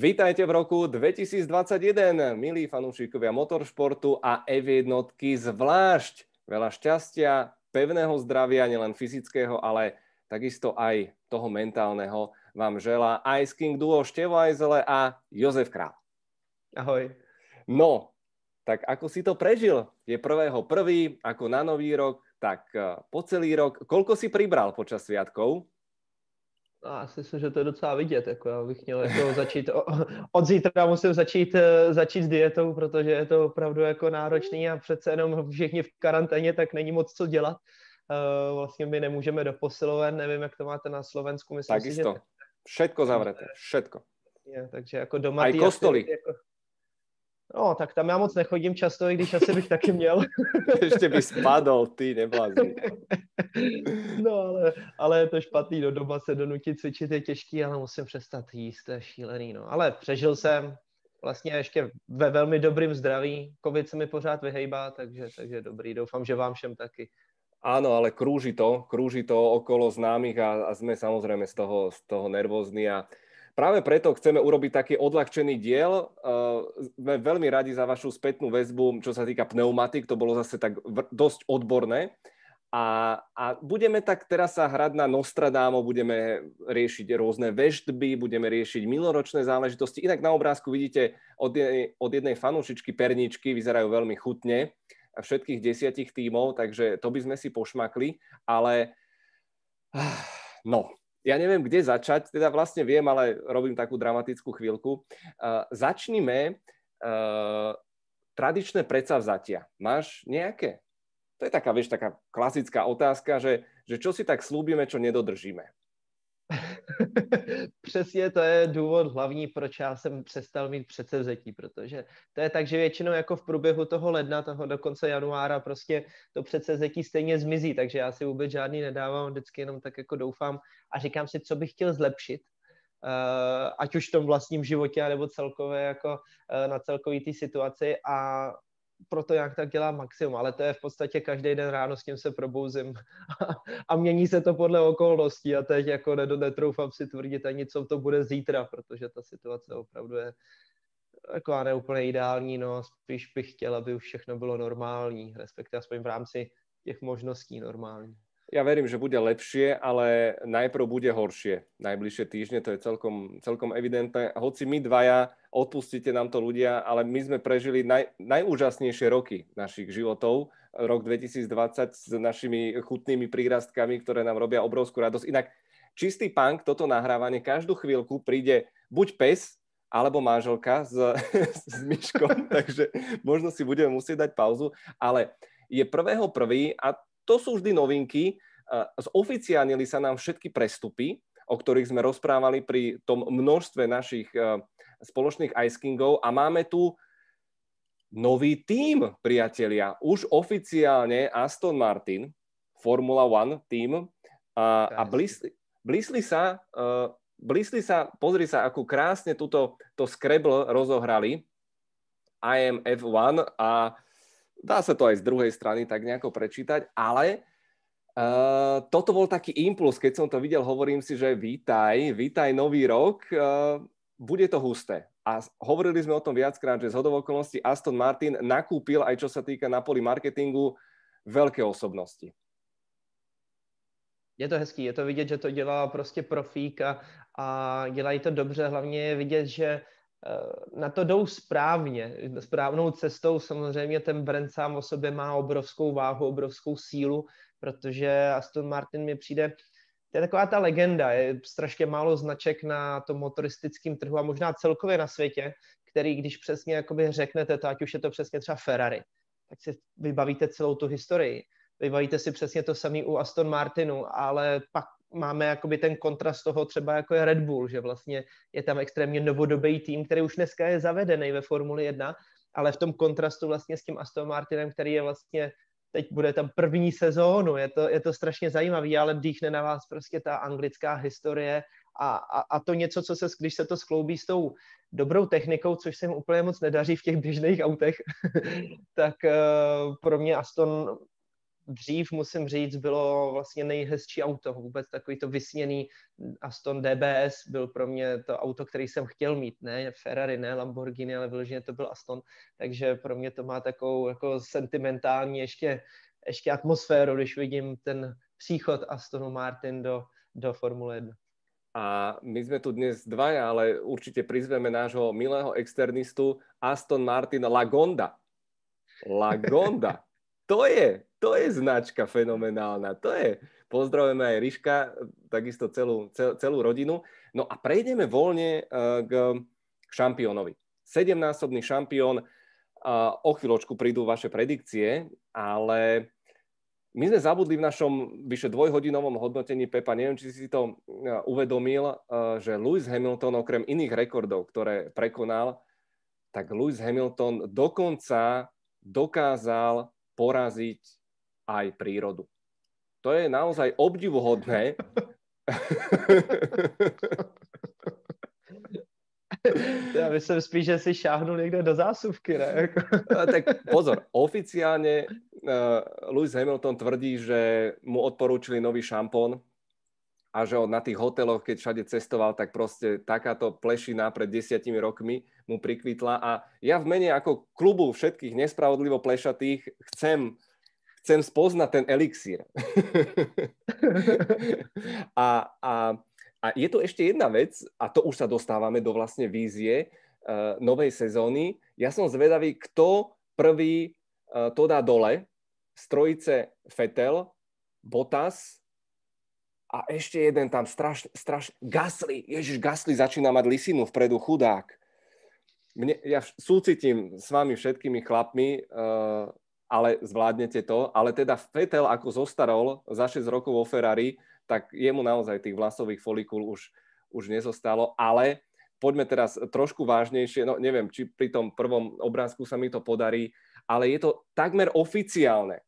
Vítajte v roku 2021, milí fanúšikovia motoršportu a F1 zvlášť. Veľa šťastia, pevného zdravia, nielen fyzického, ale takisto aj toho mentálneho vám želá Ice King Duo Števo Ajzele a Jozef Král. Ahoj. No, tak ako si to prežil? Je prvého prvý, ako na nový rok, tak eh, po celý rok. Koľko si pribral počas sviatkov? No, já si myslím, že to je docela vidět. Jako já bych měl jako začít, od zítra musím začít, eh, začít s dietou, protože je to opravdu jako náročný a přece jenom všichni v karanténě, tak není moc co dělat. Uh, vlastně my nemůžeme do posiloven, nevím, jak to máte na Slovensku. Myslím Takisto. Si, že... Všetko zavřete, všetko. Je, takže jako doma... Aj kostoly. Jako, No, tak tam já moc nechodím často, i když asi bych taky měl. Ještě by spadl, ty neblázni. no, ale, ale je to špatný, do doma se donutit cvičit je těžký, ale musím přestat jíst, to je šílený, no. Ale přežil jsem, vlastně ještě ve velmi dobrým zdraví. Covid se mi pořád vyhejbá, takže, takže dobrý. Doufám, že vám všem taky. Áno, ale krúži to, krúži to okolo známych a, a sme samozrejme z toho, z toho nervózni a Práve preto chceme urobiť taký odľahčený diel. Sme veľmi radi za vašu spätnú väzbu, čo sa týka pneumatik, to bolo zase tak dosť odborné. A, a budeme tak teraz sa hrať na Nostradámo, budeme riešiť rôzne veštby, budeme riešiť miloročné záležitosti. Inak na obrázku vidíte od jednej, od jednej fanúšičky perničky, vyzerajú veľmi chutne, všetkých desiatich tímov, takže to by sme si pošmakli, ale no, ja neviem, kde začať, teda vlastne viem, ale robím takú dramatickú chvíľku. Uh, začnime uh, tradičné predsavzatia. Máš nejaké? To je taká, vieš, taká klasická otázka, že, že čo si tak slúbime, čo nedodržíme. Přesně to je důvod hlavní, proč já jsem přestal mít předsevzetí, protože to je tak, že většinou jako v průběhu toho ledna, toho do konce januára prostě to předsevzetí stejně zmizí, takže já si vůbec žádný nedávám, vždycky jenom tak jako doufám a říkám si, co bych chtěl zlepšit, Uh, ať už v tom vlastním životě, nebo celkově jako uh, na celkový té situaci a proto jak tak dělám maximum, ale to je v podstatě každý den ráno s tím se probouzím a mění se to podle okolností a teď jako netroufám si tvrdit ani, co to bude zítra, protože ta situace opravdu je taková neúplně ideální, no spíš bych chtěl, aby už všechno bylo normální, respektive aspoň v rámci těch možností normální. Ja verím, že bude lepšie, ale najprv bude horšie. Najbližšie týždne, to je celkom, celkom evidentné. Hoci my dvaja, odpustite nám to ľudia, ale my sme prežili naj, najúžasnejšie roky našich životov. Rok 2020 s našimi chutnými prírastkami, ktoré nám robia obrovskú radosť. Inak čistý punk, toto nahrávanie, každú chvíľku príde buď pes, alebo manželka s, s myškom, takže možno si budeme musieť dať pauzu, ale je prvého prvý a to sú vždy novinky. Zoficiálnili sa nám všetky prestupy, o ktorých sme rozprávali pri tom množstve našich e, spoločných Ice Kingov a máme tu nový tým, priatelia. Už oficiálne Aston Martin, Formula One tým a, a blísli, sa, uh, blísli sa, pozri sa, ako krásne túto, to Scrabble rozohrali IMF1 a Dá sa to aj z druhej strany tak nejako prečítať, ale uh, toto bol taký impuls, keď som to videl, hovorím si, že vítaj, vítaj nový rok, uh, bude to husté. A hovorili sme o tom viackrát, že z okolností Aston Martin nakúpil, aj čo sa týka na poli marketingu, veľké osobnosti. Je to hezký, je to vidět, že to dělá prostě profík a, a dělají to dobře. Hlavně je vidět, že na to jdou správně, správnou cestou. Samozřejmě ten brand sám o sobě má obrovskou váhu, obrovskou sílu, protože Aston Martin mi přijde, to je taková ta legenda, je strašně málo značek na tom motoristickém trhu a možná celkově na světě, který, když přesně jakoby řeknete to, ať už je to přesně třeba Ferrari, tak si vybavíte celou tu historii. Vybavíte si přesně to samé u Aston Martinu, ale pak máme jakoby ten kontrast toho třeba jako je Red Bull, že vlastně je tam extrémně novodobý tým, který už dneska je zavedený ve Formuli 1, ale v tom kontrastu vlastně s tím Aston Martinem, který je vlastně teď bude tam první sezónu, je to, je to strašně zajímavý, ale dýchne na vás prostě ta anglická historie a, a, a to něco, co se, když se to skloubí s tou dobrou technikou, což se jim úplně moc nedaří v těch běžných autech, tak uh, pro mě Aston dřív, musím říct, bylo vlastně nejhezčí auto. Vůbec takový to vysněný Aston DBS byl pro mě to auto, který jsem chtěl mít. Ne Ferrari, ne Lamborghini, ale vyloženě to byl Aston. Takže pro mě to má takovou jako sentimentální ještě, ještě atmosféru, když vidím ten příchod Astonu Martin do, do Formule 1. A my sme tu dnes dvaja, ale určite prizveme nášho milého externistu Aston Martin Lagonda. Lagonda. To je, to je značka fenomenálna. To je. Pozdravujeme aj Ryška, takisto celú, cel, celú rodinu. No a prejdeme voľne uh, k šampiónovi. Sedemnásobný šampión. Uh, o chvíľočku prídu vaše predikcie, ale my sme zabudli v našom vyše dvojhodinovom hodnotení Pepa, neviem, či si to uh, uvedomil, že Lewis Hamilton okrem iných rekordov, ktoré prekonal, tak Lewis Hamilton dokonca dokázal poraziť aj prírodu. To je naozaj obdivuhodné. Já myslím spíš, že si šáhnu někde do zásuvky, ne? tak pozor, oficiálne uh, Lewis Hamilton tvrdí, že mu odporúčili nový šampón a že on na tých hoteloch, keď všade cestoval, tak proste takáto plešina pred desiatimi rokmi mu prikvitla a ja v mene ako klubu všetkých nespravodlivo plešatých chcem chcem spoznať ten elixír. a, a, a je tu ešte jedna vec, a to už sa dostávame do vlastne vízie uh, novej sezóny. Ja som zvedavý, kto prvý uh, to dá dole. Strojice Fetel, Botas a ešte jeden tam straš, straš, Gasly. Ježiš, Gasly začína mať lisinu vpredu, chudák. Mne, ja súcitím s vami všetkými chlapmi, uh, ale zvládnete to. Ale teda Fetel ako zostarol za 6 rokov vo Ferrari, tak jemu naozaj tých vlasových folikul už, už nezostalo. Ale poďme teraz trošku vážnejšie, no neviem, či pri tom prvom obrázku sa mi to podarí, ale je to takmer oficiálne.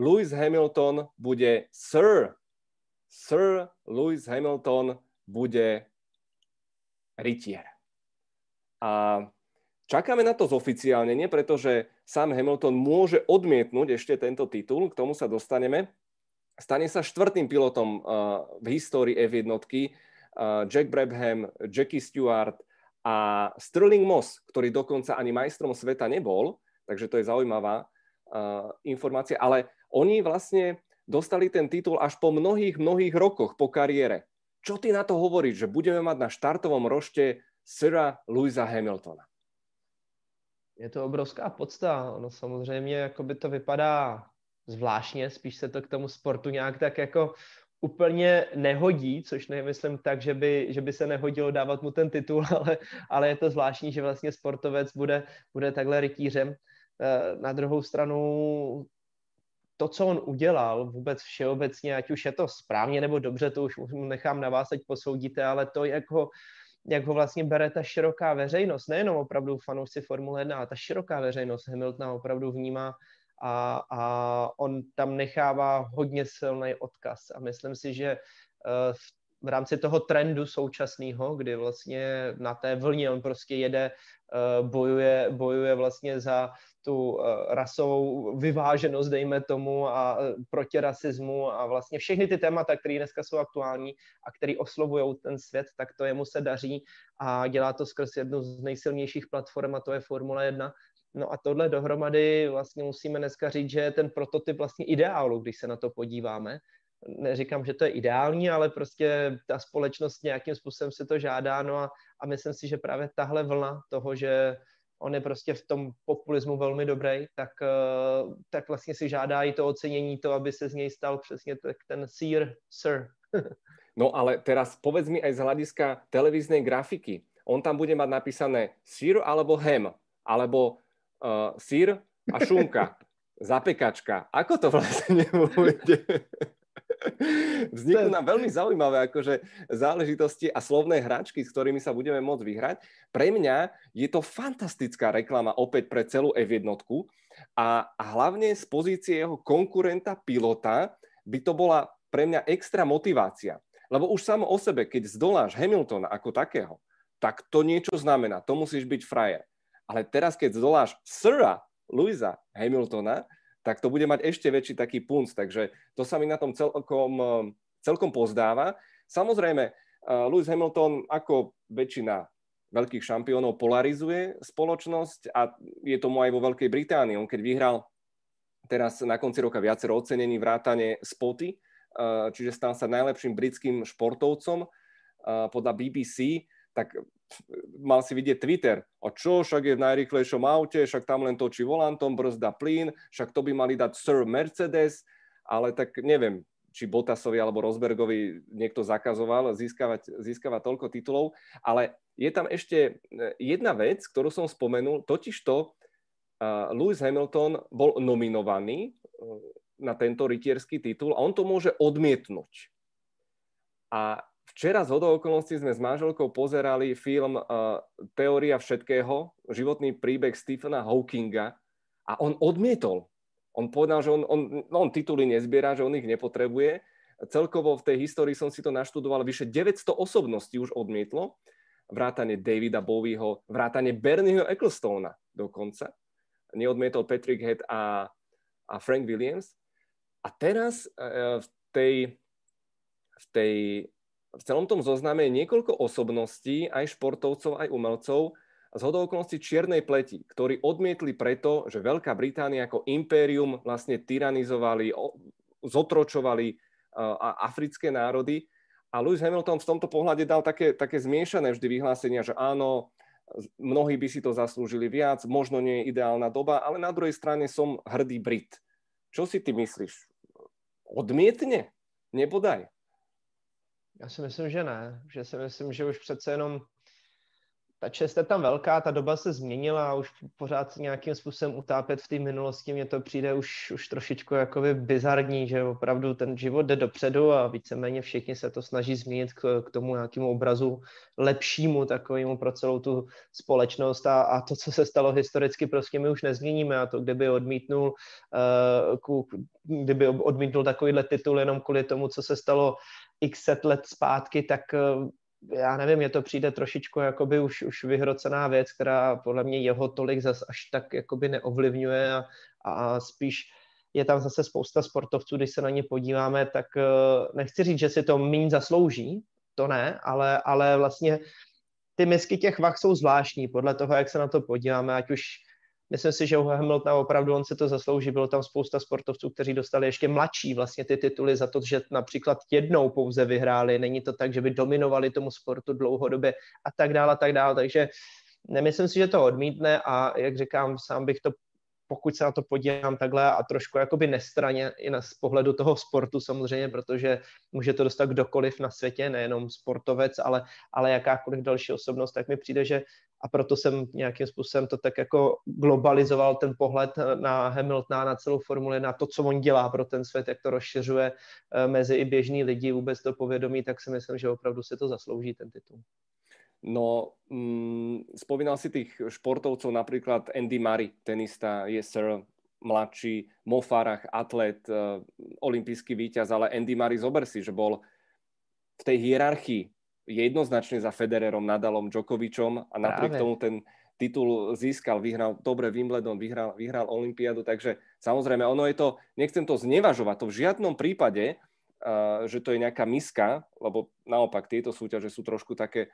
Lewis Hamilton bude Sir. Sir Lewis Hamilton bude rytier. A čakáme na to zoficiálnenie, pretože sám Hamilton môže odmietnúť ešte tento titul, k tomu sa dostaneme. Stane sa štvrtým pilotom uh, v histórii F1, uh, Jack Brabham, Jackie Stewart a Sterling Moss, ktorý dokonca ani majstrom sveta nebol, takže to je zaujímavá uh, informácia, ale oni vlastne dostali ten titul až po mnohých, mnohých rokoch po kariére. Čo ty na to hovoríš, že budeme mať na štartovom rošte Sira Louisa Hamiltona? je to obrovská podsta. No samozřejmě jako by to vypadá zvláštně, spíš se to k tomu sportu nějak tak jako úplně nehodí, což nemyslím tak, že by, že by se nehodilo dávat mu ten titul, ale, ale je to zvláštní, že vlastně sportovec bude, bude takhle rytířem. Eh, na druhou stranu to, co on udělal vůbec všeobecně, ať už je to správně nebo dobře, to už nechám na vás, ať posoudíte, ale to, jak ho jak ho vlastně bere ta široká veřejnost, nejenom opravdu fanoušci Formule 1, ale ta široká veřejnost Hamiltona opravdu vnímá a, a on tam nechává hodně silný odkaz. A myslím si, že uh, v v rámci toho trendu současného, kdy vlastně na té vlně on prostě jede, eh, bojuje, bojuje vlastně za tu eh, rasovou vyváženost, dejme tomu, a eh, proti rasismu a vlastně všechny ty témata, které dneska jsou aktuální a které oslovují ten svět, tak to jemu se daří a dělá to skrz jednu z nejsilnějších platform a to je Formule 1. No a tohle dohromady vlastně musíme dneska říct, že je ten prototyp vlastně ideálu, když se na to podíváme, neříkám, že to je ideální, ale prostě ta společnost nějakým způsobem se to žádá, no a, a myslím si, že právě tahle vlna toho, že on je prostě v tom populismu velmi dobrý, tak, eh, tak vlastně si žádá i to ocenění, to, aby se z něj stal přesně tak ten sir, sir. no ale teraz povedz mi aj z hľadiska televíznej grafiky. On tam bude mať napísané sir alebo hem, alebo uh, sír a šunka, zapekačka. Ako to vlastne bude? Vzniknú nám veľmi zaujímavé akože záležitosti a slovné hračky, s ktorými sa budeme môcť vyhrať. Pre mňa je to fantastická reklama opäť pre celú F1 a, a hlavne z pozície jeho konkurenta pilota by to bola pre mňa extra motivácia. Lebo už samo o sebe, keď zdoláš Hamiltona ako takého, tak to niečo znamená. To musíš byť frajer. Ale teraz, keď zdoláš Sira Louisa Hamiltona, tak to bude mať ešte väčší taký punc. Takže to sa mi na tom celkom, celkom pozdáva. Samozrejme, Lewis Hamilton ako väčšina veľkých šampiónov polarizuje spoločnosť a je tomu aj vo Veľkej Británii. On keď vyhral teraz na konci roka viacero ocenení vrátane spoty, čiže stal sa najlepším britským športovcom podľa BBC, tak mal si vidieť Twitter. A čo, však je v najrychlejšom aute, však tam len točí volantom, brzda plyn, však to by mali dať Sir Mercedes, ale tak neviem, či Botasovi alebo Rosbergovi niekto zakazoval získavať, získavať toľko titulov, ale je tam ešte e, jedna vec, ktorú som spomenul, totiž to uh, Lewis Hamilton bol nominovaný uh, na tento rytierský titul a on to môže odmietnúť. A Včera z hodou okolností sme s manželkou pozerali film uh, Teória všetkého, životný príbeh Stephena Hawkinga a on odmietol. On povedal, že on, on, no, on tituly nezbiera, že on ich nepotrebuje. Celkovo v tej histórii som si to naštudoval, vyše 900 osobností už odmietlo. Vrátane Davida Bowieho, vrátane Bernieho Ecclestona dokonca. Neodmietol Patrick Head a, a Frank Williams. A teraz uh, v tej, v tej v celom tom zozname je niekoľko osobností, aj športovcov, aj umelcov, z hodou okolností čiernej pleti, ktorí odmietli preto, že Veľká Británia ako impérium vlastne tyranizovali, zotročovali africké národy. A Lewis Hamilton v tomto pohľade dal také, také zmiešané vždy vyhlásenia, že áno, mnohí by si to zaslúžili viac, možno nie je ideálna doba, ale na druhej strane som hrdý Brit. Čo si ty myslíš? Odmietne? Nebodaj. Já si myslím, že ne. Že si myslím, že už přece jenom ta čest je tam velká, ta doba se změnila a už pořád nějakým způsobem utápět v té minulosti, mně to přijde už, už trošičku jakoby bizarní, že opravdu ten život jde dopředu a víceméně všichni se to snaží změnit k, k tomu nějakému obrazu lepšímu takovému pro celou tu společnost a, a to, co se stalo historicky, prostě my už nezměníme a to, kdyby odmítnul, uh, kdyby odmítnul takovýhle titul jenom kvůli tomu, co se stalo x set let zpátky, tak uh, já nevím, mě to přijde trošičku jakoby už, už vyhrocená věc, která podle mě jeho tolik zas až tak jakoby neovlivňuje a, a spíš je tam zase spousta sportovců, když se na ně podíváme, tak uh, nechci říct, že si to méně zaslouží, to ne, ale, ale vlastně ty misky těch vach jsou zvláštní podle toho, jak se na to podíváme, ať už Myslím si, že u Hamiltona opravdu on se to zaslouží. Bylo tam spousta sportovců, kteří dostali ještě mladší vlastně ty tituly za to, že například jednou pouze vyhráli. Není to tak, že by dominovali tomu sportu dlouhodobě a tak dále a tak dále. Takže nemyslím si, že to odmítne a jak říkám, sám bych to pokud se na to podívám takhle a trošku jakoby nestraně i na, z pohledu toho sportu samozřejmě, protože může to dostat kdokoliv na světě, nejenom sportovec, ale, ale jakákoliv další osobnost, tak mi přijde, že a proto jsem nějakým způsobem to tak jako globalizoval ten pohled na Hamiltona, na celou formuli, na to, co on dělá pro ten svět, jak to rozšiřuje eh, mezi i běžný lidi vůbec to povědomí, tak si myslím, že opravdu si to zaslouží ten titul. No, mm, spomínal si tých športovcov, napríklad Andy Murray, tenista, je sir, mladší, Mo Farah, atlet, uh, olimpijský víťaz, ale Andy Murray, zober si, že bol v tej hierarchii jednoznačne za Federerom, Nadalom, Djokovičom a napriek Práve. tomu ten titul získal, vyhral dobre Wimbledon, vyhral, vyhral Olympiádu, takže samozrejme ono je to, nechcem to znevažovať, to v žiadnom prípade, uh, že to je nejaká miska, lebo naopak tieto súťaže sú trošku také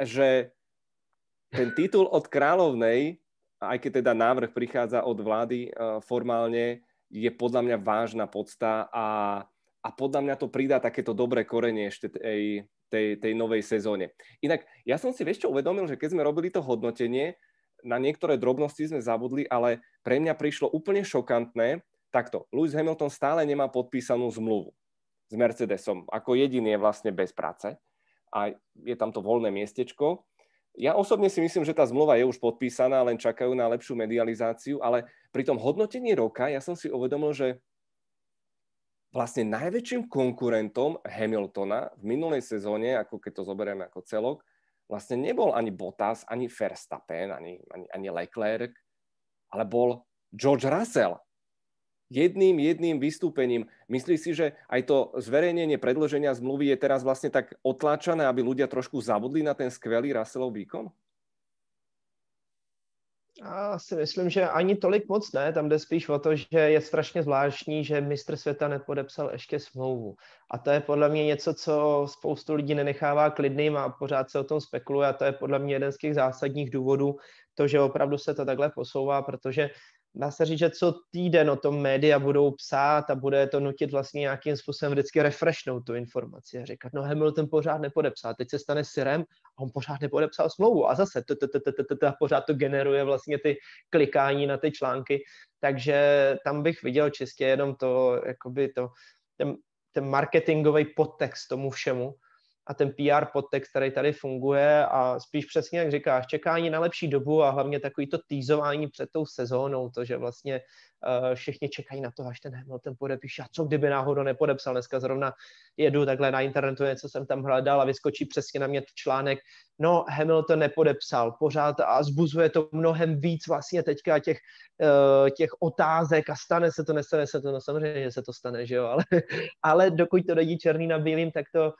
že ten titul od kráľovnej, aj keď teda návrh prichádza od vlády formálne, je podľa mňa vážna podsta a, a podľa mňa to pridá takéto dobré korenie ešte tej, tej, tej novej sezóne. Inak ja som si čo uvedomil, že keď sme robili to hodnotenie, na niektoré drobnosti sme zabudli, ale pre mňa prišlo úplne šokantné, takto, Lewis Hamilton stále nemá podpísanú zmluvu s Mercedesom. Ako jediný je vlastne bez práce a je tam to voľné miestečko. Ja osobne si myslím, že tá zmluva je už podpísaná, len čakajú na lepšiu medializáciu, ale pri tom hodnotení roka ja som si uvedomil, že vlastne najväčším konkurentom Hamiltona v minulej sezóne, ako keď to zoberieme ako celok, vlastne nebol ani Bottas, ani Verstappen, ani, ani, ani Leclerc, ale bol George Russell jedným jedným vystúpením. Myslíš si, že aj to zverejnenie predloženia zmluvy je teraz vlastne tak otláčané, aby ľudia trošku zabudli na ten skvelý Russellov výkon? Já si myslím, že ani tolik moc ne. Tam jde spíš o to, že je strašně zvláštní, že mistr světa nepodepsal ještě smlouvu. A to je podle mě něco, co spoustu lidí nenechává klidným a pořád se o tom spekuluje. A to je podle mě jeden z těch zásadních důvodů, to, že opravdu se to takhle posouvá, protože dá se říct, že co týden o tom média budou psát a bude to nutit vlastně nějakým způsobem vždycky refreshnout tu informaci a říkat, no Hamilton pořád nepodepsal, teď se stane syrem a on pořád nepodepsal smlouvu. A zase pořád to generuje vlastně ty klikání na ty články, takže tam bych viděl čistě jenom to, jakoby to, ten, ten marketingový podtext tomu všemu, a ten PR podtext, který tady funguje a spíš přesně, jak říkáš, čekání na lepší dobu a hlavně takový to týzování před tou sezónou, to, že vlastně uh, všichni čekají na to, až ten Hamilton podepíše a co kdyby náhodou nepodepsal. Dneska zrovna jedu takhle na internetu, něco jsem tam hledal a vyskočí přesně na mě článek, no Hamilton nepodepsal pořád a zbuzuje to mnohem víc vlastně teďka těch, uh, těch otázek a stane se to, nestane se to, no samozřejmě, že se to stane, že jo, ale, ale dokud to není černý na bílým, tak to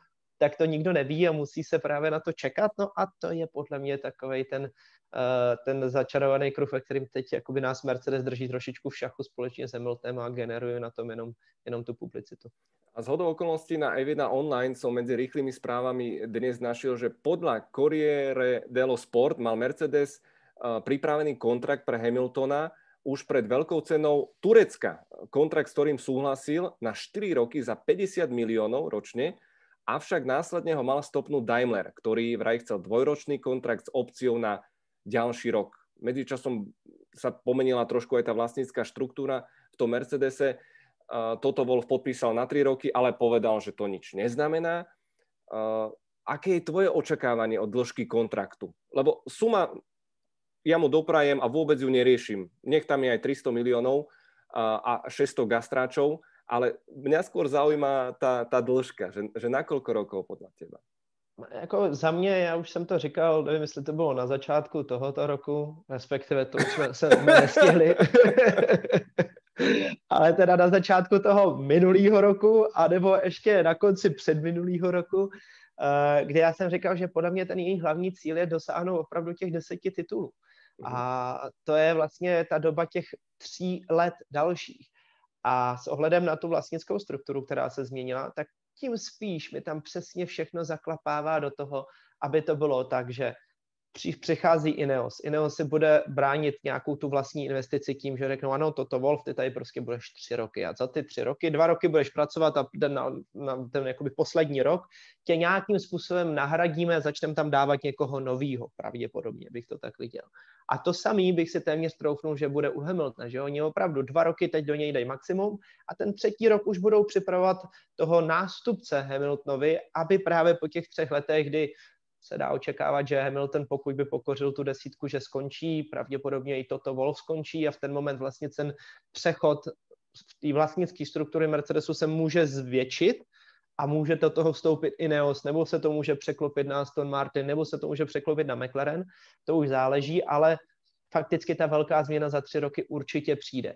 tak to nikdo neví a musí se právě na to čekat. No a to je podle mě takový ten, uh, ten začarovaný kruh, ve kterým teď jakoby nás Mercedes drží trošičku v šachu společně s Hamiltonem a generuje na tom jenom, jenom tu publicitu. A z hodou okolností na F1 online som medzi rýchlymi správami dnes našiel, že podľa Corriere dello Sport mal Mercedes uh, pripravený kontrakt pre Hamiltona už pred veľkou cenou Turecka. Kontrakt, s ktorým súhlasil na 4 roky za 50 miliónov ročne Avšak následne ho mal stopnúť Daimler, ktorý vraj chcel dvojročný kontrakt s opciou na ďalší rok. Medzičasom sa pomenila trošku aj tá vlastnícká štruktúra v tom Mercedese. Toto Wolf podpísal na 3 roky, ale povedal, že to nič neznamená. Aké je tvoje očakávanie od dĺžky kontraktu? Lebo suma, ja mu doprajem a vôbec ju neriešim. Nech tam je aj 300 miliónov a 600 gastráčov, ale mňa skôr zaujíma ta, ta dĺžka, že, že na kolko rokov podle teba? Jako za mě, já už jsem to říkal, nevím, jestli to bylo na začátku tohoto roku, respektive to už jsme se nestihli, ale teda na začátku toho minulého roku, anebo ještě na konci předminulého roku, eh, kde já jsem říkal, že podle mě ten jejich hlavní cíl je dosáhnout opravdu těch deseti titulů. A mhm. to je vlastně ta doba těch tří let dalších. A s ohledem na tu vlastnickou strukturu, která se změnila, tak tím spíš mi tam přesně všechno zaklapává do toho, aby to bylo tak, že přichází Ineos. Ineos si bude bránit nějakou tu vlastní investici tím, že řeknou, ano, toto Wolf, ty tady prostě budeš tři roky a za ty tři roky, dva roky budeš pracovat a ten, na, na ten jakoby poslední rok tě nějakým způsobem nahradíme, začneme tam dávat někoho novýho, pravděpodobně bych to tak viděl. A to samý bych si téměř troufnul, že bude u Hamiltona, že oni opravdu dva roky teď do něj dají maximum a ten třetí rok už budou připravovat toho nástupce Hamiltonovi, aby právě po těch třech letech, kdy se dá očekávat, že Hamilton, pokud by pokořil tu desítku, že skončí, pravděpodobně i toto Wolf skončí a v ten moment vlastně ten přechod té vlastnické struktury Mercedesu se může zvětšit a může do toho vstoupit Ineos, nebo se to může překlopit na Aston Martin, nebo se to může překlopit na McLaren, to už záleží, ale fakticky ta velká změna za tři roky určitě přijde.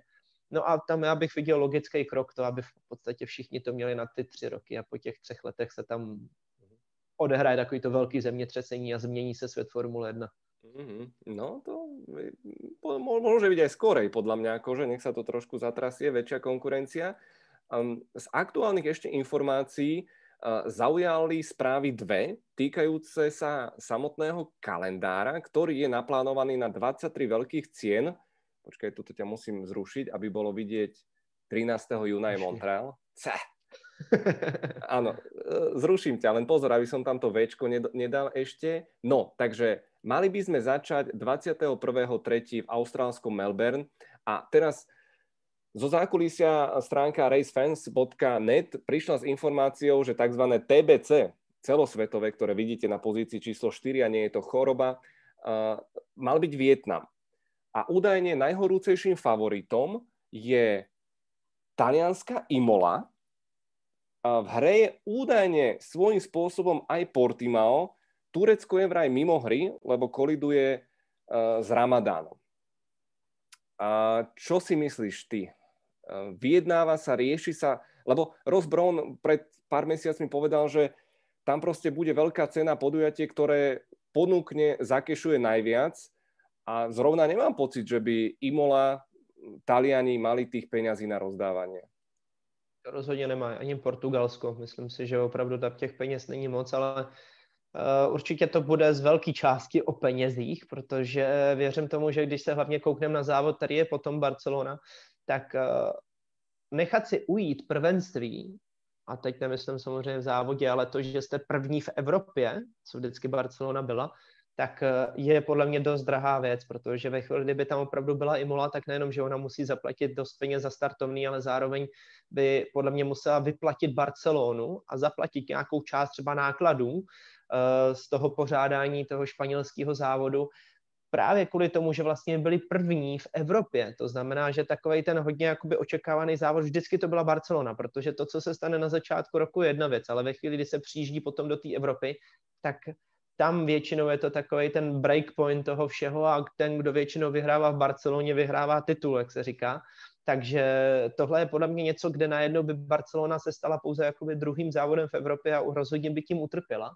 No a tam já bych viděl logický krok to, aby v podstatě všichni to měli na ty tři roky a po těch třech letech se tam odehraje takový to velký zemětřesení a změní se svět Formule 1. Mm-hmm. No to môže byť aj skorej, podľa mňa, akože nech sa to trošku zatrasie, väčšia konkurencia. Um, z aktuálnych ešte informácií uh, zaujali správy dve, týkajúce sa samotného kalendára, ktorý je naplánovaný na 23 veľkých cien. Počkaj, tu ťa musím zrušiť, aby bolo vidieť 13. júna je Montreal. Ceh, Áno, e, zruším ťa, len pozor, aby som tam to Včko nedal ešte. No, takže mali by sme začať 21.3. v austrálskom Melbourne a teraz zo zákulisia stránka racefans.net prišla s informáciou, že tzv. TBC, celosvetové, ktoré vidíte na pozícii číslo 4 a nie je to choroba, uh, mal byť Vietnam. A údajne najhorúcejším favoritom je talianska Imola, v hre je údajne svojím spôsobom aj Portimao. Turecko je vraj mimo hry, lebo koliduje uh, s Ramadánom. A čo si myslíš ty? Uh, vyjednáva sa, rieši sa, lebo Ross Brown pred pár mesiacmi povedal, že tam proste bude veľká cena podujatie, ktoré ponúkne, zakešuje najviac a zrovna nemám pocit, že by Imola, Taliani mali tých peňazí na rozdávanie. To rozhodně nemá, ani Portugalsko. Myslím si, že opravdu tam těch peněz není moc, ale Uh, určitě to bude z velké části o penězích, protože věřím tomu, že když se hlavně koukneme na závod, který je potom Barcelona, tak uh, nechat si ujít prvenství, a teď nemyslím samozřejmě v závodě, ale to, že jste první v Evropě, co vždycky Barcelona byla, tak eh, je podle mě dost drahá věc, protože ve chvíli, kdyby tam opravdu byla Imola, tak nejenom, že ona musí zaplatit dost peněz za startovný, ale zároveň by podle mě musela vyplatit Barcelonu a zaplatit nějakou část třeba nákladů eh, z toho pořádání toho španělského závodu, právě kvůli tomu, že vlastně byli první v Evropě. To znamená, že takový ten hodně jakoby očekávaný závod, vždycky to byla Barcelona, protože to, co se stane na začátku roku, je jedna věc, ale ve chvíli, kdy se přijíždí potom do té Evropy, tak tam většinou je to takový ten breakpoint toho všeho a ten, kdo většinou vyhrává v Barceloně, vyhrává titul, jak se říká. Takže tohle je podle mě něco, kde najednou by Barcelona se stala pouze jakoby druhým závodem v Evropě a rozhodně by tím utrpěla.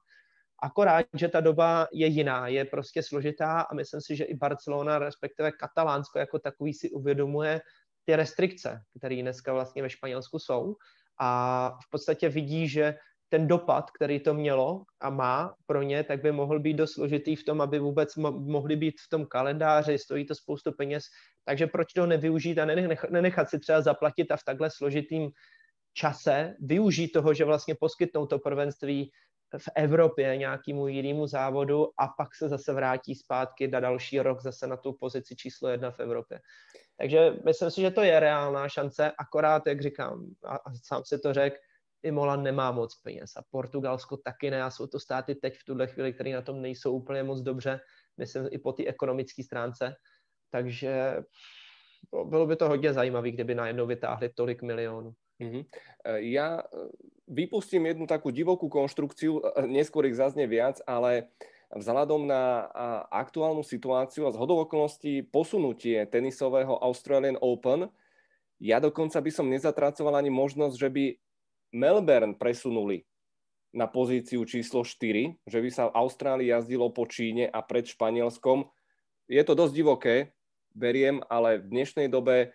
Akorát, že ta doba je jiná, je prostě složitá a myslím si, že i Barcelona, respektive Katalánsko jako takový si uvědomuje ty restrikce, které dneska vlastně ve Španělsku jsou a v podstatě vidí, že ten dopad, který to mělo a má pro ně, tak by mohl být dost složitý v tom, aby vůbec mo- mohli být v tom kalendáři, stojí to spoustu peněz, takže proč to nevyužít a nenechat si třeba zaplatit a v takhle složitým čase využít toho, že vlastně poskytnou to prvenství v Evropě nějakému jinému závodu a pak se zase vrátí zpátky na další rok zase na tu pozici číslo jedna v Evropě. Takže myslím si, že to je reálná šance, akorát, jak říkám, a, a sám si to řekl, Imola nemá moc peněz a Portugalsko taky ne a jsou to státy teď v tuhle chvíli, které na tom nejsou úplně moc dobře, myslím i po té ekonomické stránce, takže bylo by to hodně zajímavé, kdyby najednou vytáhli tolik milionů. Mm-hmm. Ja vypustím jednu takú divokú konštrukciu, e, neskôr ich zaznie viac, ale vzhľadom na aktuálnu situáciu a zhodou okolností posunutie tenisového Australian Open, ja dokonca by som nezatracoval ani možnosť, že by Melbourne presunuli na pozíciu číslo 4, že by sa v Austrálii jazdilo po Číne a pred Španielskom. Je to dosť divoké, beriem, ale v dnešnej dobe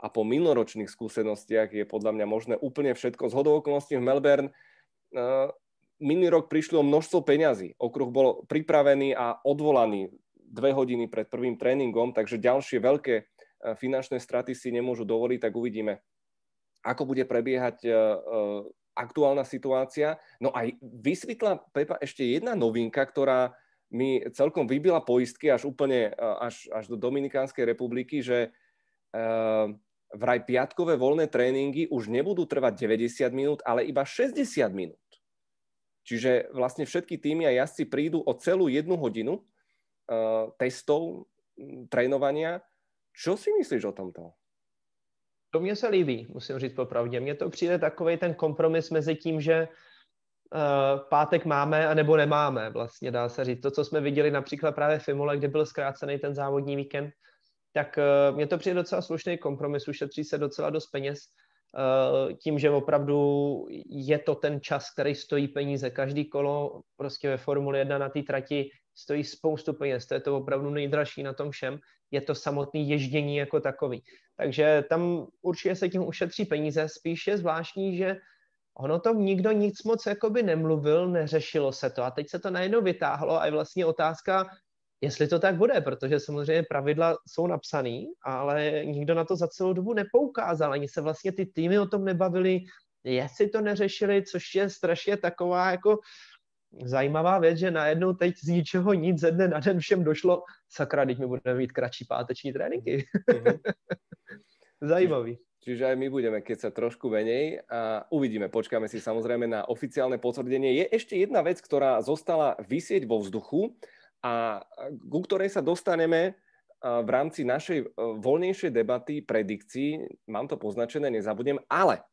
a po minoročných skúsenostiach je podľa mňa možné úplne všetko. Z hodou okolností v Melbourne uh, minulý rok prišlo množstvo peňazí. Okruh bol pripravený a odvolaný dve hodiny pred prvým tréningom, takže ďalšie veľké uh, finančné straty si nemôžu dovoliť, tak uvidíme, ako bude prebiehať uh, aktuálna situácia. No aj vysvetla Pepa ešte jedna novinka, ktorá mi celkom vybila poistky až úplne až, až do Dominikánskej republiky, že vraj piatkové voľné tréningy už nebudú trvať 90 minút, ale iba 60 minút. Čiže vlastne všetky týmy a jazdci prídu o celú jednu hodinu testov, trénovania. Čo si myslíš o tomto? To mně se líbí, musím říct popravdě. Mně to přijde takový ten kompromis mezi tím, že uh, pátek máme a nebo nemáme, vlastně dá se říct. To, co jsme viděli například právě v Imole, kde byl zkrácený ten závodní víkend, tak uh, mně to přijde docela slušný kompromis, ušetří se docela dost peněz, uh, tím, že opravdu je to ten čas, který stojí peníze. Každý kolo prostě ve Formuli 1 na té trati stojí spoustu peněz, to je to opravdu nejdražší na tom všem, je to samotné ježdění jako takový. Takže tam určitě se tím ušetří peníze, spíš je zvláštní, že ono to nikdo nic moc jakoby nemluvil, neřešilo se to a teď se to najednou vytáhlo a je vlastně otázka, jestli to tak bude, protože samozřejmě pravidla jsou napsané, ale nikdo na to za celou dobu nepoukázal, ani se vlastně ty týmy o tom nebavili, jestli to neřešili, což je strašně taková jako zajímavá věc, že najednou teď z ničeho nic ze dne na den všem došlo, sakra, teď my budeme mít kratší páteční tréninky. Mm-hmm. Zajímavý. Čiže aj my budeme keď sa trošku menej a uvidíme. Počkáme si samozrejme na oficiálne potvrdenie. Je ešte jedna vec, ktorá zostala vysieť vo vzduchu a ku ktorej sa dostaneme v rámci našej e, voľnejšej debaty, predikcií. Mám to poznačené, nezabudnem. Ale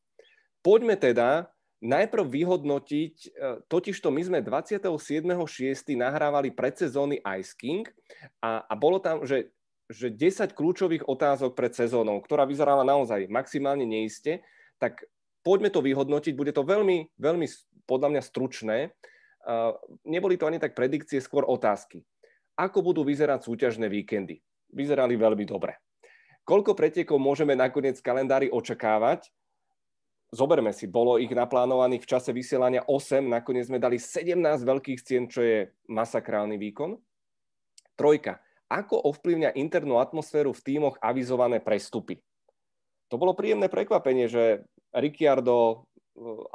poďme teda najprv vyhodnotiť, e, totižto my sme 27.6. nahrávali predsezóny Ice King a, a bolo tam, že, že 10 kľúčových otázok pred sezónou, ktorá vyzerala naozaj maximálne neiste, tak poďme to vyhodnotiť, bude to veľmi, veľmi podľa mňa stručné. Uh, neboli to ani tak predikcie, skôr otázky. Ako budú vyzerať súťažné víkendy? Vyzerali veľmi dobre. Koľko pretekov môžeme nakoniec v kalendári očakávať? Zoberme si, bolo ich naplánovaných v čase vysielania 8, nakoniec sme dali 17 veľkých cien, čo je masakrálny výkon. Trojka. Ako ovplyvňa internú atmosféru v tímoch avizované prestupy? To bolo príjemné prekvapenie, že Ricciardo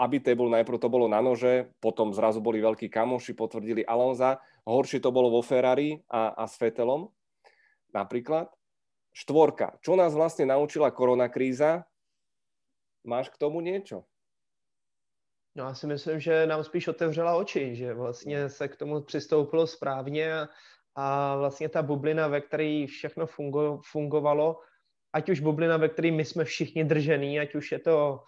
Abitable najprv to bolo na nože, potom zrazu boli veľkí kamoši, potvrdili Alonza. Horšie to bolo vo Ferrari a, a s Fetelom napríklad. Štvorka. Čo nás vlastne naučila koronakríza? Máš k tomu niečo? No já si myslím, že nám spíš otevřela oči, že vlastně se k tomu přistoupilo správně a, a vlastně ta bublina, ve které všechno fungo, fungovalo, ať už bublina, ve které my jsme všichni držení, ať už je to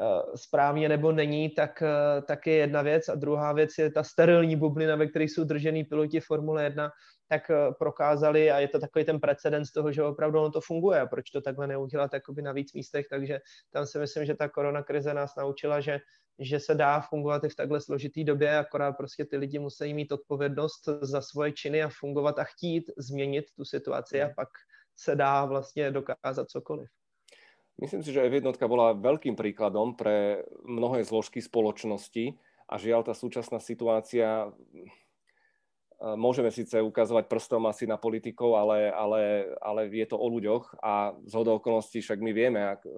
Eh, správně nebo není, tak, eh, tak je jedna věc. A druhá věc je ta sterilní bublina, ve které jsou držený piloti Formule 1, tak eh, prokázali a je to takový ten precedens toho, že opravdu ono to funguje a proč to takhle neudělat jakoby na víc místech, takže tam si myslím, že ta korona krize nás naučila, že, že se dá fungovat i v takhle složitý době, akorát prostě ty lidi musí mít odpovědnost za svoje činy a fungovat a chtít změnit tu situaci a pak se dá vlastně dokázat cokoliv. Myslím si, že F1 bola veľkým príkladom pre mnohé zložky spoločnosti a žiaľ tá súčasná situácia, môžeme síce ukazovať prstom asi na politikov, ale, ale, ale je to o ľuďoch a z okolností však my vieme, ak, e,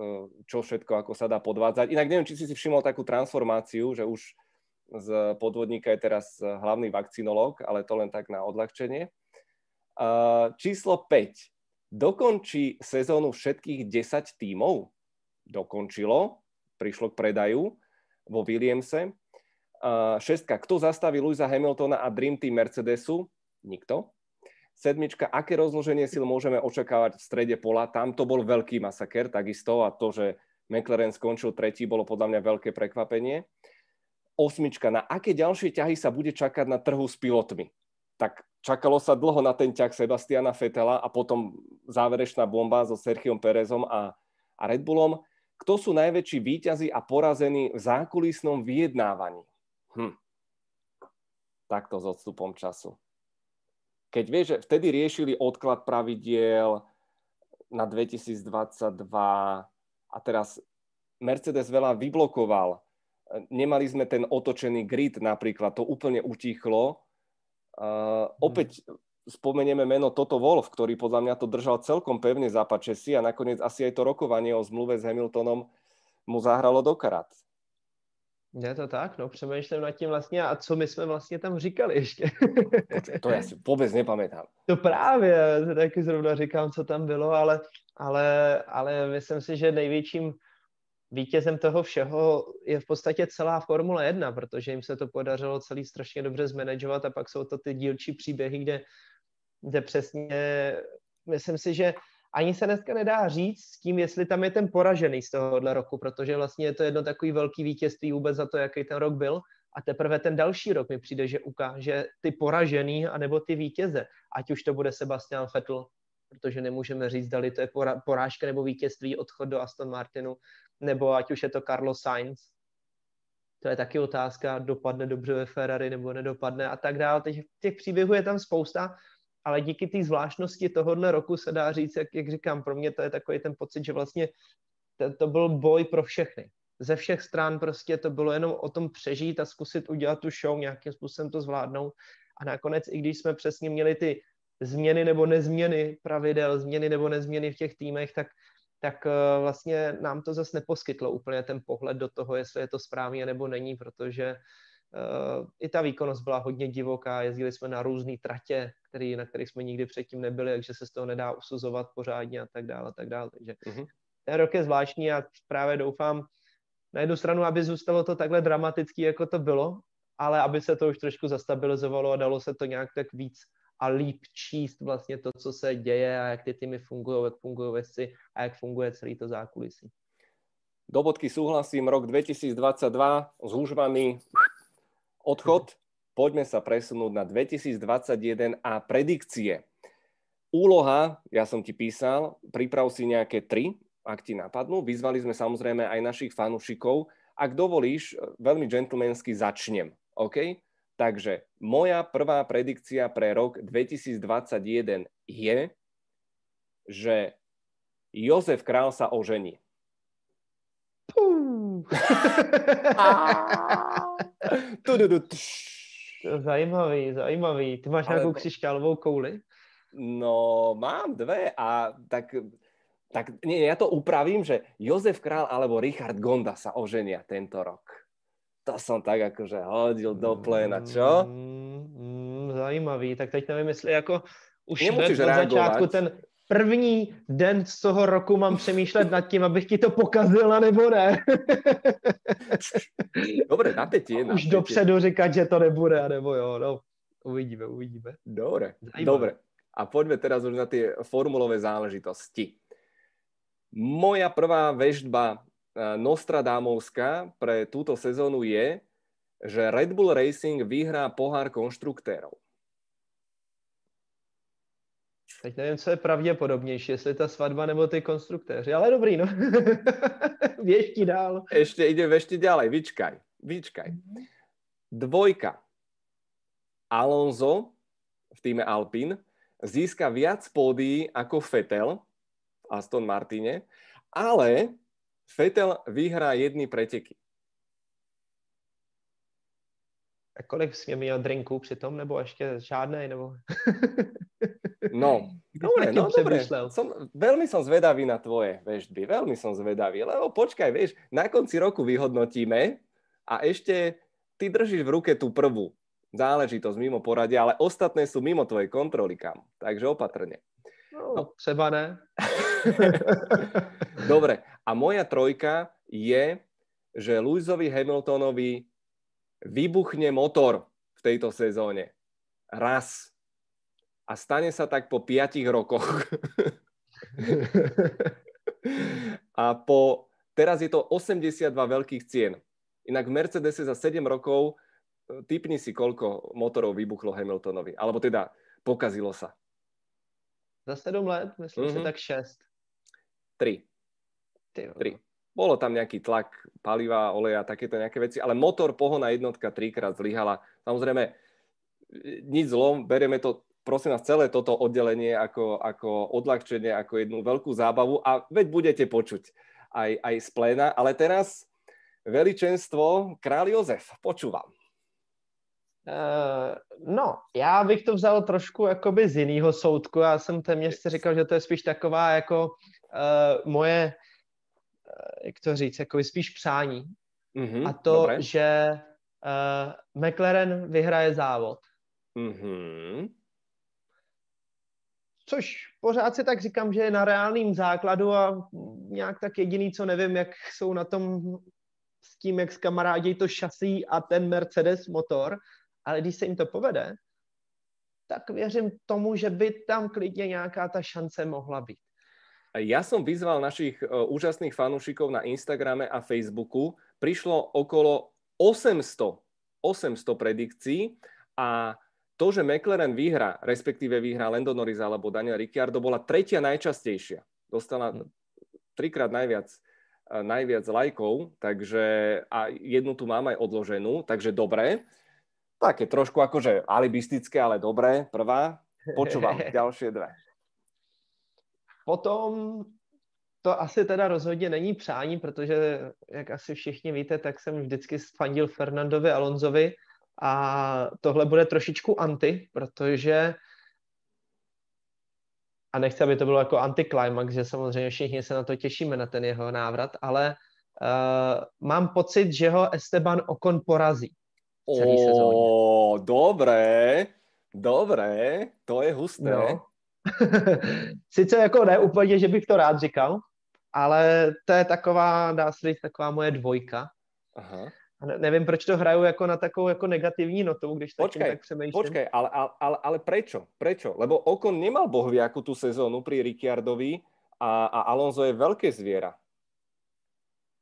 čo všetko, ako sa dá podvádzať. Inak neviem, či si si všimol takú transformáciu, že už z podvodníka je teraz hlavný vakcinológ, ale to len tak na odľahčenie. Číslo 5 dokončí sezónu všetkých 10 tímov? Dokončilo, prišlo k predaju vo Williamse. Šestka, kto zastaví Louisa Hamiltona a Dream Team Mercedesu? Nikto. Sedmička, aké rozloženie sil môžeme očakávať v strede pola? Tam to bol veľký masaker, takisto, a to, že McLaren skončil tretí, bolo podľa mňa veľké prekvapenie. Osmička, na aké ďalšie ťahy sa bude čakať na trhu s pilotmi? Tak čakalo sa dlho na ten ťah Sebastiana Fetela a potom záverečná bomba so Sergiom Perezom a, a Red Bullom. Kto sú najväčší výťazí a porazení v zákulisnom vyjednávaní? Hm. Takto s odstupom času. Keď vieš, že vtedy riešili odklad pravidiel na 2022 a teraz Mercedes veľa vyblokoval. Nemali sme ten otočený grid napríklad, to úplne utichlo Uh, opäť spomenieme meno Toto Wolf, ktorý podľa mňa to držal celkom pevne za si a nakoniec asi aj to rokovanie o zmluve s Hamiltonom mu zahralo do karát. Je to tak, no přemýšlím nad tím vlastně, a co my jsme vlastně tam říkali ještě. to, to já si vůbec nepamätám. To právě, taky zrovna říkám, co tam bylo, ale, ale, ale myslím si, že největším vítězem toho všeho je v podstatě celá Formule 1, protože jim se to podařilo celý strašně dobře zmanagovat a pak jsou to ty dílčí příběhy, kde, kde přesně, myslím si, že ani se dneska nedá říct s tím, jestli tam je ten poražený z tohohle roku, protože vlastně je to jedno takový velký vítězství vůbec za to, jaký ten rok byl. A teprve ten další rok mi přijde, že ukáže ty poražený anebo ty vítěze. Ať už to bude Sebastian Vettel, protože nemůžeme říct, dali to je porážka nebo vítězství, odchod do Aston Martinu, nebo ať už je to Carlos Sainz. To je taky otázka, dopadne dobře ve Ferrari nebo nedopadne a tak dále. Teď těch příběhů je tam spousta, ale díky té zvláštnosti tohohle roku se dá říct, jak, jak říkám, pro mě to je takový ten pocit, že vlastně to, to byl boj pro všechny. Ze všech stran prostě to bylo jenom o tom přežít a zkusit udělat tu show, nějakým způsobem to zvládnout. A nakonec, i když jsme přesně měli ty změny nebo nezměny pravidel, změny nebo nezměny v těch týmech, tak tak eh, vlastně nám to zase neposkytlo úplně ten pohled do toho, jestli je to správně nebo není, protože uh, i ta výkonnost byla hodně divoká, jezdili jsme na různé tratě, který, na kterých jsme nikdy předtím nebyli, takže se z toho nedá usuzovat pořádně a tak dále, a tak dále. Takže uh-huh. ten rok je zvláštní a právě doufám, na jednu stranu, aby zůstalo to takhle dramatický, jako to bylo, ale aby se to už trošku zastabilizovalo a dalo se to nějak tak víc a líp číst vlastně to, co se děje a jak ty týmy fungují, jak fungují věci a jak funguje celý to zákulisí. Do bodky súhlasím, rok 2022 zúžvaný odchod. Poďme sa presunúť na 2021 a predikcie. Úloha, ja som ti písal, priprav si nejaké tri, ak ti napadnú. Vyzvali sme samozrejme aj našich fanúšikov. Ak dovolíš, veľmi džentlmensky začnem. OK? Takže moja prvá predikcia pre rok 2021 je, že Jozef Král sa ožení. zajímavý, zajímavý. Ty máš nějakou křišťálovou kouli? No, mám dve a tak, tak nie, ja to upravím, že Jozef Král alebo Richard Gonda sa oženia tento rok. To som tak akože hodil do pléna, čo? Mm, mm, zajímavý, tak teď nevím, jestli jako už hned na začátku ten první den z toho roku mám přemýšlet nad tím, abych ti to pokazila nebo ne. Dobre, napätie. Už napätie. dopředu říkat, že to nebude, nebo jo, no. Uvidíme, uvidíme. Dobre, Zajímavé. dobre. A poďme teraz už na tie formulové záležitosti. Moja prvá vežba e, Nostradamovská pre túto sezónu je, že Red Bull Racing vyhrá pohár konštruktérov. Teď nevím, co je pravděpodobnější, jestli ta svatba nebo ty konstruktéři, ale dobrý, no. Věšti dál. Ještě ide ešte ďalej, vyčkaj, vyčkaj. Dvojka. Alonso v týme Alpine získa viac pódií ako Fetel v Aston Martine, ale Fetel vyhrá jedny preteky. A kolik jsi měl drinků přitom, nebo ještě žádné, nebo... no, dobre, no dobre. Som, veľmi som zvedavý na tvoje vežby, veľmi som zvedavý, lebo počkaj, vieš, na konci roku vyhodnotíme a ešte ty držíš v ruke tú prvú záležitosť mimo poradia, ale ostatné sú mimo tvojej kontroly, kam. Takže opatrne. No, no. třeba ne. Dobre, a moja trojka je, že Lewisovi Hamiltonovi vybuchne motor v tejto sezóne. Raz. A stane sa tak po piatich rokoch. a po, teraz je to 82 veľkých cien. Inak v Mercedese za 7 rokov e, typni si, koľko motorov vybuchlo Hamiltonovi. Alebo teda pokazilo sa. Za 7 let, myslím mm-hmm. si tak 6. 3. 3. Bolo tam nejaký tlak paliva, oleja, takéto nejaké veci, ale motor, pohona jednotka trikrát zlyhala. Samozrejme, nič zlom, berieme to, prosím vás, celé toto oddelenie ako, ako odľahčenie, ako jednu veľkú zábavu a veď budete počuť aj, aj z pléna. Ale teraz veličenstvo, král Jozef, počúvam. Uh, no, já bych to vzal trošku jakoby z jiného soudku. Já jsem téměř si říkal, že to je spíš taková jako uh, moje jak to říct, jako spíš přání. Mm-hmm, a to, dobré. že uh, McLaren vyhraje závod. Mm-hmm. Což pořád si tak říkám, že je na reálným základu a nějak tak jediný, co nevím, jak jsou na tom s tím, jak kamarádi to šasí a ten Mercedes motor, ale když se jim to povede, tak věřím tomu, že by tam klidně nějaká ta šance mohla být. Ja som vyzval našich uh, úžasných fanúšikov na Instagrame a Facebooku. Prišlo okolo 800, 800 predikcií a to, že McLaren vyhra, respektíve vyhrá Lando Norris alebo Daniel Ricciardo, bola tretia najčastejšia. Dostala hm. trikrát najviac, uh, najviac lajkov, takže a jednu tu mám aj odloženú, takže dobré. Také trošku akože alibistické, ale dobré. Prvá. Počúvam ďalšie dve. Potom to asi teda rozhodně není přání, protože, jak asi všichni víte, tak jsem vždycky fandil Fernandovi Alonzovi a tohle bude trošičku anti, protože a nechci, aby to bylo jako antiklimax, že samozřejmě všichni se na to těšíme, na ten jeho návrat, ale uh, mám pocit, že ho Esteban Ocon porazí celý sezóně. dobré, dobré, to je husté. No. Sice jako ne úplně, že bych to rád říkal, ale to je taková, dá se říct, taková moje dvojka. Aha. Ne, nevím, proč to hraju jako na takovou jako negativní notu, když počkej, tak přemýšlím. Počkej, ale, ale, ale prečo? Prečo? Lebo Okon nemal bohviaku tú sezónu pri Ricciardovi a, a Alonso je veľké zviera.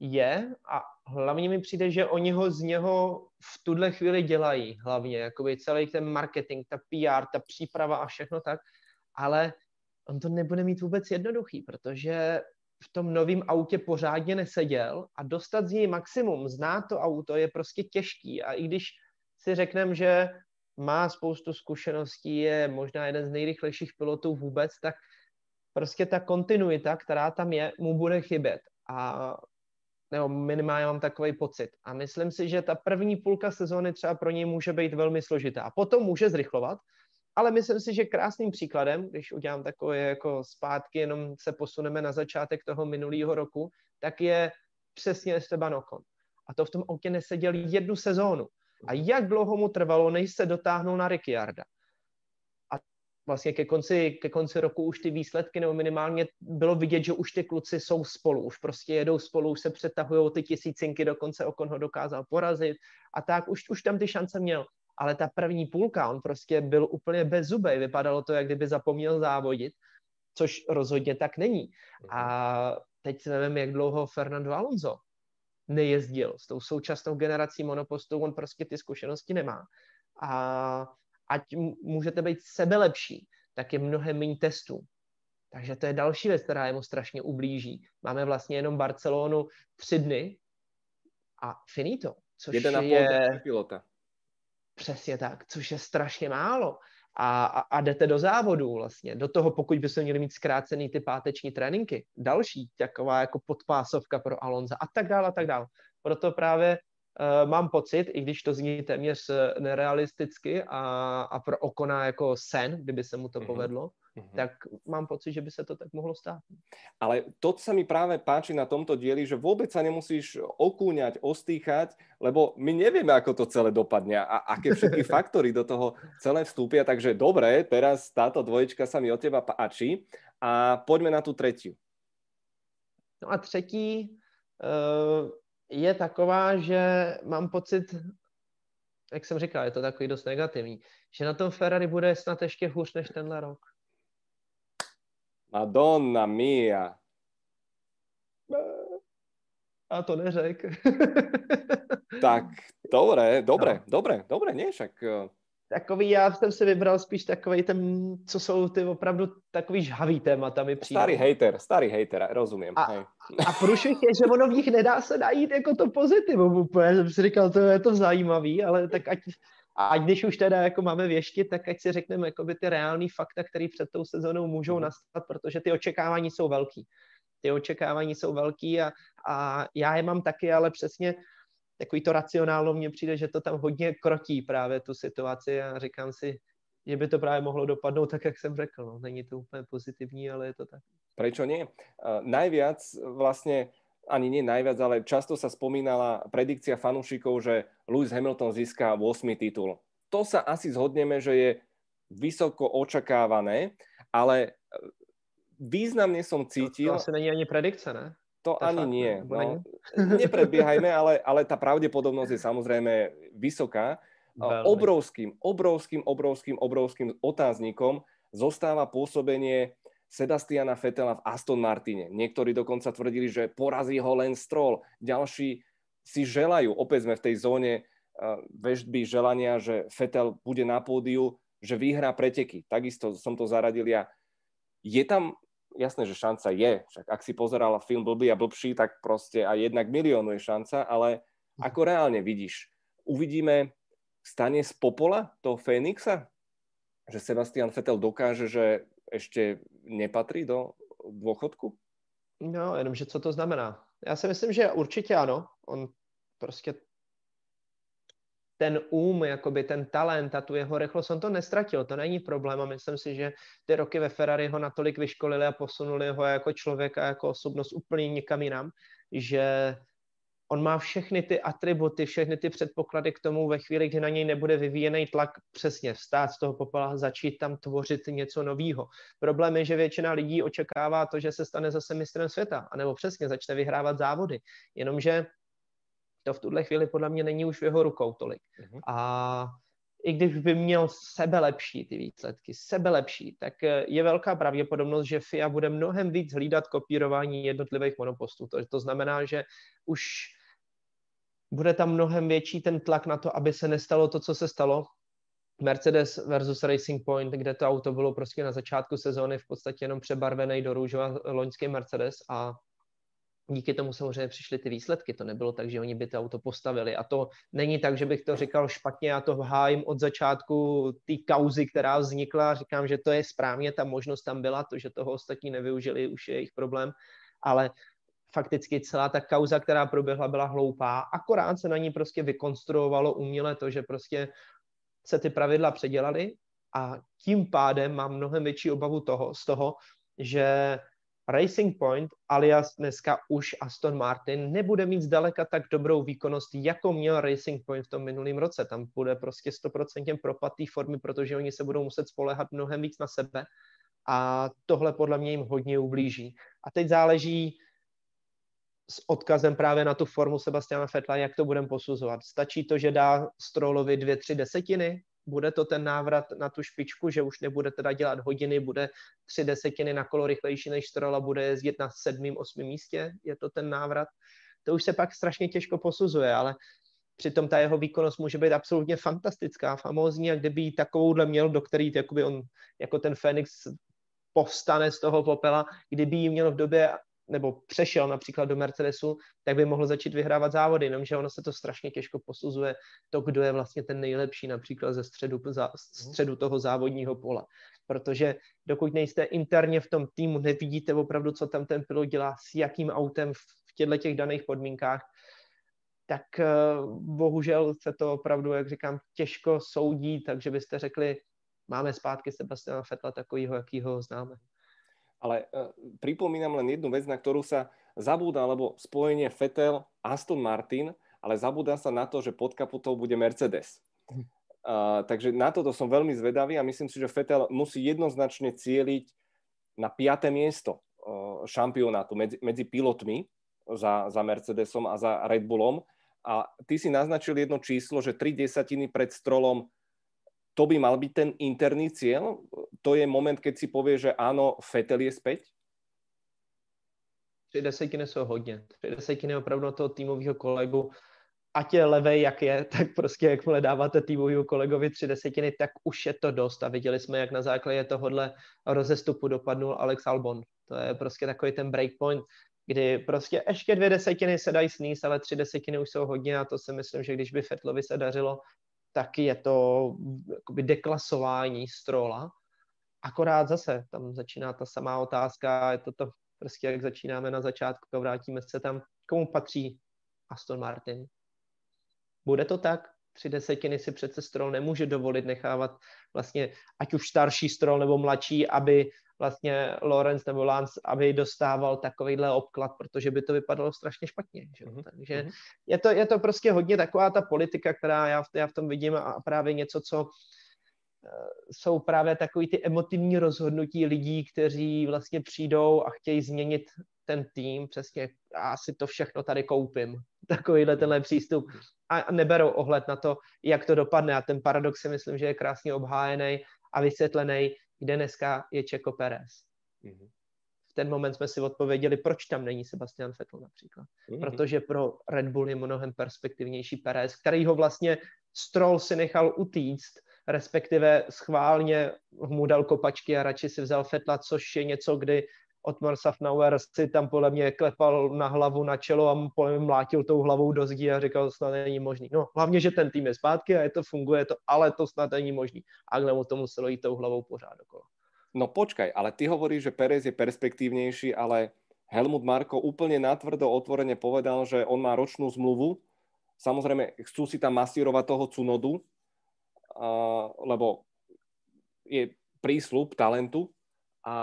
Je a hlavně mi přijde, že oni ho z něho v tuhle chvíli dělají hlavně, jakoby celý ten marketing, ta PR, ta příprava a všechno tak, ale on to nebude mít vůbec jednoduchý, protože v tom novém autě pořádně neseděl a dostat z něj maximum, zná to auto, je prostě těžký a i když si řekneme, že má spoustu zkušeností, je možná jeden z nejrychlejších pilotů vůbec, tak prostě ta kontinuita, která tam je, mu bude chybět. A nebo minimálně mám takový pocit. A myslím si, že ta první půlka sezóny třeba pro něj může být velmi složitá. A potom může zrychlovat, ale myslím si, že krásným příkladem, když udělám takové jako zpátky, jenom se posuneme na začátek toho minulého roku, tak je přesně Esteban Ocon. A to v tom autě neseděl jednu sezónu. A jak dlouho mu trvalo, než se dotáhnul na Ricciarda. A vlastně ke konci, ke konci roku už ty výsledky, nebo minimálně bylo vidět, že už ty kluci jsou spolu, už prostě jedou spolu, už se přetahují ty tisícinky, dokonce Okon ho dokázal porazit a tak už, už tam ty šance měl. Ale ta první půlka, on prostě byl úplně bez zuby, vypadalo to, jak kdyby zapomněl závodit, což rozhodně tak není. A teď si nevím, jak dlouho Fernando Alonso nejezdil s tou současnou generací monopostů, on prostě ty zkušenosti nemá. A ať můžete být sebelepší, tak je mnohem méně testů. Takže to je další věc, která mu strašně ublíží. Máme vlastně jenom Barcelonu tři dny a finito. Což Jeden je... pilota. Přesně tak, což je strašně málo a, a, a jdete do závodu vlastně. Do toho, pokud by se měli mít zkrácený ty páteční tréninky. Další taková jako podpásovka pro Alonza a tak dále a tak dále. Proto právě uh, mám pocit, i když to zní téměř eh, nerealisticky a, a pro Okona jako sen, kdyby se mu to mm-hmm. povedlo, Mm-hmm. Tak mám pocit, že by sa to tak mohlo stát. Ale to sa mi práve páči na tomto dieli, že vôbec sa nemusíš okúňať, ostýchať, lebo my nevieme, ako to celé dopadne a aké všetky faktory do toho celé vstúpia. Takže dobre, teraz táto dvojička sa mi od teba páči a poďme na tú tretiu. No a třetí uh, je taková, že mám pocit, jak jsem říkal, je to takový dost negativní, že na tom Ferrari bude snad ještě hůř než tenhle rok. Madonna mia. A to neřek. tak, dobré, dobré, no. dobré, dobré, nie, však... Takový, já jsem si vybral spíš takový ten, co jsou ty opravdu takový žhavý témata mi přijde. Starý hater, starý hater, rozumím. A, hej. a průšvih je, že ono v nich nedá se najít jako to pozitivum úplně. Jsem si říkal, to je to zajímavý, ale tak ať, a když už teda jako máme věštit, tak ať si řekneme jakoby ty reální fakta, které před tou sezónou můžou mhm. nastat, protože ty očekávání jsou velký. Ty očekávání jsou velký a, a já je mám taky, ale přesně takový to racionálno mně přijde, že to tam hodně krotí právě tu situaci a říkám si, že by to právě mohlo dopadnout tak, jak jsem řekl. No. Není to úplně pozitivní, ale je to tak. Prečo nie? Uh, najviac vlastne ani nie najviac, ale často sa spomínala predikcia fanúšikov, že Lewis Hamilton získa 8. titul. To sa asi zhodneme, že je vysoko očakávané, ale e, významne som cítil... To, to asi není ani predikce, ne? To, to ani fakt, nie. No, nepredbiehajme, ale, ale tá pravdepodobnosť je samozrejme vysoká. Veľmi. Obrovským, obrovským, obrovským, obrovským otáznikom zostáva pôsobenie Sebastiana Fetela v Aston Martine. Niektorí dokonca tvrdili, že porazí ho len Stroll. Ďalší si želajú, opäť sme v tej zóne uh, vežby želania, že Fetel bude na pódiu, že vyhrá preteky. Takisto som to zaradil ja. Je tam, jasné, že šanca je, však ak si pozeral film Blbý a blbší, tak proste aj jednak miliónu je šanca, ale ako reálne vidíš? Uvidíme, stane z popola toho Fénixa? Že Sebastian Fetel dokáže, že ještě nepatří do dôchodku? No, jenomže co to znamená? Já si myslím, že určitě ano. On prostě ten um, jakoby ten talent a tu jeho rychlost, on to nestratil, to není problém a myslím si, že ty roky ve Ferrari ho natolik vyškolili a posunuli ho jako člověka, jako osobnost úplně někam jinam, že on má všechny ty atributy, všechny ty předpoklady k tomu ve chvíli, kdy na něj nebude vyvíjený tlak přesně vstát z toho popela, začít tam tvořit něco nového. Problém je, že většina lidí očekává to, že se stane zase mistrem světa, anebo přesně začne vyhrávat závody. Jenomže to v tuhle chvíli podle mě není už v jeho rukou tolik. Uh-huh. A i když by měl sebe lepší ty výsledky, sebe lepší, tak je velká pravděpodobnost, že FIA bude mnohem víc hlídat kopírování jednotlivých monopostů. To, to znamená, že už bude tam mnohem větší ten tlak na to, aby se nestalo to, co se stalo. Mercedes versus Racing Point, kde to auto bylo prostě na začátku sezóny v podstatě jenom přebarvený do růžova loňský Mercedes a díky tomu samozřejmě přišly ty výsledky. To nebylo tak, že oni by to auto postavili. A to není tak, že bych to říkal špatně, já to hájím od začátku té kauzy, která vznikla. Říkám, že to je správně, ta možnost tam byla, to, že toho ostatní nevyužili, už je jejich problém. Ale fakticky celá ta kauza, která proběhla, byla hloupá. Akorát se na ní prostě vykonstruovalo uměle to, že prostě se ty pravidla předělaly a tím pádem mám mnohem větší obavu toho, z toho, že Racing Point alias dneska už Aston Martin nebude mít zdaleka tak dobrou výkonnost, jako měl Racing Point v tom minulém roce. Tam bude prostě 100% propad té formy, protože oni se budou muset spolehat mnohem víc na sebe a tohle podle mě jim hodně ublíží. A teď záleží s odkazem právě na tu formu Sebastiana Fetla, jak to budeme posuzovat. Stačí to, že dá Strolovi dvě, tři desetiny, bude to ten návrat na tu špičku, že už nebude teda dělat hodiny, bude tři desetiny na kolo rychlejší než Stroll a bude jezdit na sedmém, osmém místě, je to ten návrat. To už se pak strašně těžko posuzuje, ale přitom ta jeho výkonnost může být absolutně fantastická, famózní a kdyby ji takovouhle měl, do který jakoby on jako ten Fénix povstane z toho popela, kdyby ji měl v době nebo přešel například do Mercedesu, tak by mohl začít vyhrávat závody, jenomže ono se to strašně těžko posuzuje, to, kdo je vlastně ten nejlepší například ze středu, za, středu toho závodního pole. Protože dokud nejste interně v tom týmu, nevidíte opravdu, co tam ten pilot dělá, s jakým autem v těchto těch daných podmínkách, tak uh, bohužel se to opravdu, jak říkám, těžko soudí, takže byste řekli, máme zpátky Sebastiana Fetla takovýho, jakýho známe. Ale uh, pripomínam len jednu vec, na ktorú sa zabúda, lebo spojenie Fetel, Aston Martin, ale zabúda sa na to, že pod kaputou bude Mercedes. Uh, takže na toto som veľmi zvedavý a myslím si, že Fetel musí jednoznačne cieliť na piaté miesto uh, šampionátu medzi, medzi pilotmi za, za Mercedesom a za Red Bullom. A ty si naznačil jedno číslo, že tri desatiny pred strolom to by mal byť ten interný cieľ? To je moment, keď si povie, že áno, Fetel je späť? Tři desetiny jsou hodně. Tři desetiny opravdu toho týmového kolegu, ať je levej, jak je, tak prostě jakmile dáváte týmového kolegovi tři desetiny, tak už je to dost. A viděli jsme, jak na základě tohohle rozestupu dopadnul Alex Albon. To je prostě takový ten breakpoint, kdy prostě ještě dvě desetiny se dají sníst, ale tři desetiny už jsou hodně a to si myslím, že když by Fetlovi se dařilo, tak je to deklasování strola. Akorát zase tam začíná ta samá otázka, je to to prostě, jak začínáme na začátku a vrátíme se tam, komu patří Aston Martin. Bude to tak? Tři desetiny si přece Stroll nemůže dovolit nechávat vlastně ať už starší Stroll nebo mladší, aby vlastně Lorenz nebo Lance, aby dostával takovýhle obklad, protože by to vypadalo strašně špatně. Že? Mm-hmm. Takže mhm. je to, je to prostě hodně taková ta politika, která já v, já v tom vidím a právě něco, co eh, jsou právě takový ty emotivní rozhodnutí lidí, kteří vlastně přijdou a chtějí změnit ten tým, přesně, já si to všechno tady koupím, takovýhle tenhle přístup a neberou ohled na to, jak to dopadne a ten paradox si myslím, že je krásně obhájený a vysvětlený kde dneska je Čeko Perez. Mm-hmm. V ten moment jsme si odpověděli, proč tam není Sebastian Vettel například. Mm-hmm. Protože pro Red Bull je mnohem perspektivnější Perez, který ho vlastně Stroll si nechal utíct, respektive schválně mu dal kopačky a radši si vzal Fetla, což je něco, kdy Otmar Safnauer si tam podle mě klepal na hlavu, na čelo a podle mě mlátil tou hlavou do zdi a říkal, snad není možný. No, hlavně, že ten tým je zpátky a je to funguje, to, ale to snad není možný. A mu to muselo jít tou hlavou pořád okolo. No počkaj, ale ty hovoríš, že Perez je perspektívnejší, ale Helmut Marko úplne natvrdo otvorene povedal, že on má ročnú zmluvu. Samozrejme, chcú si tam masírovať toho Cunodu, uh, lebo je prísľub talentu, a,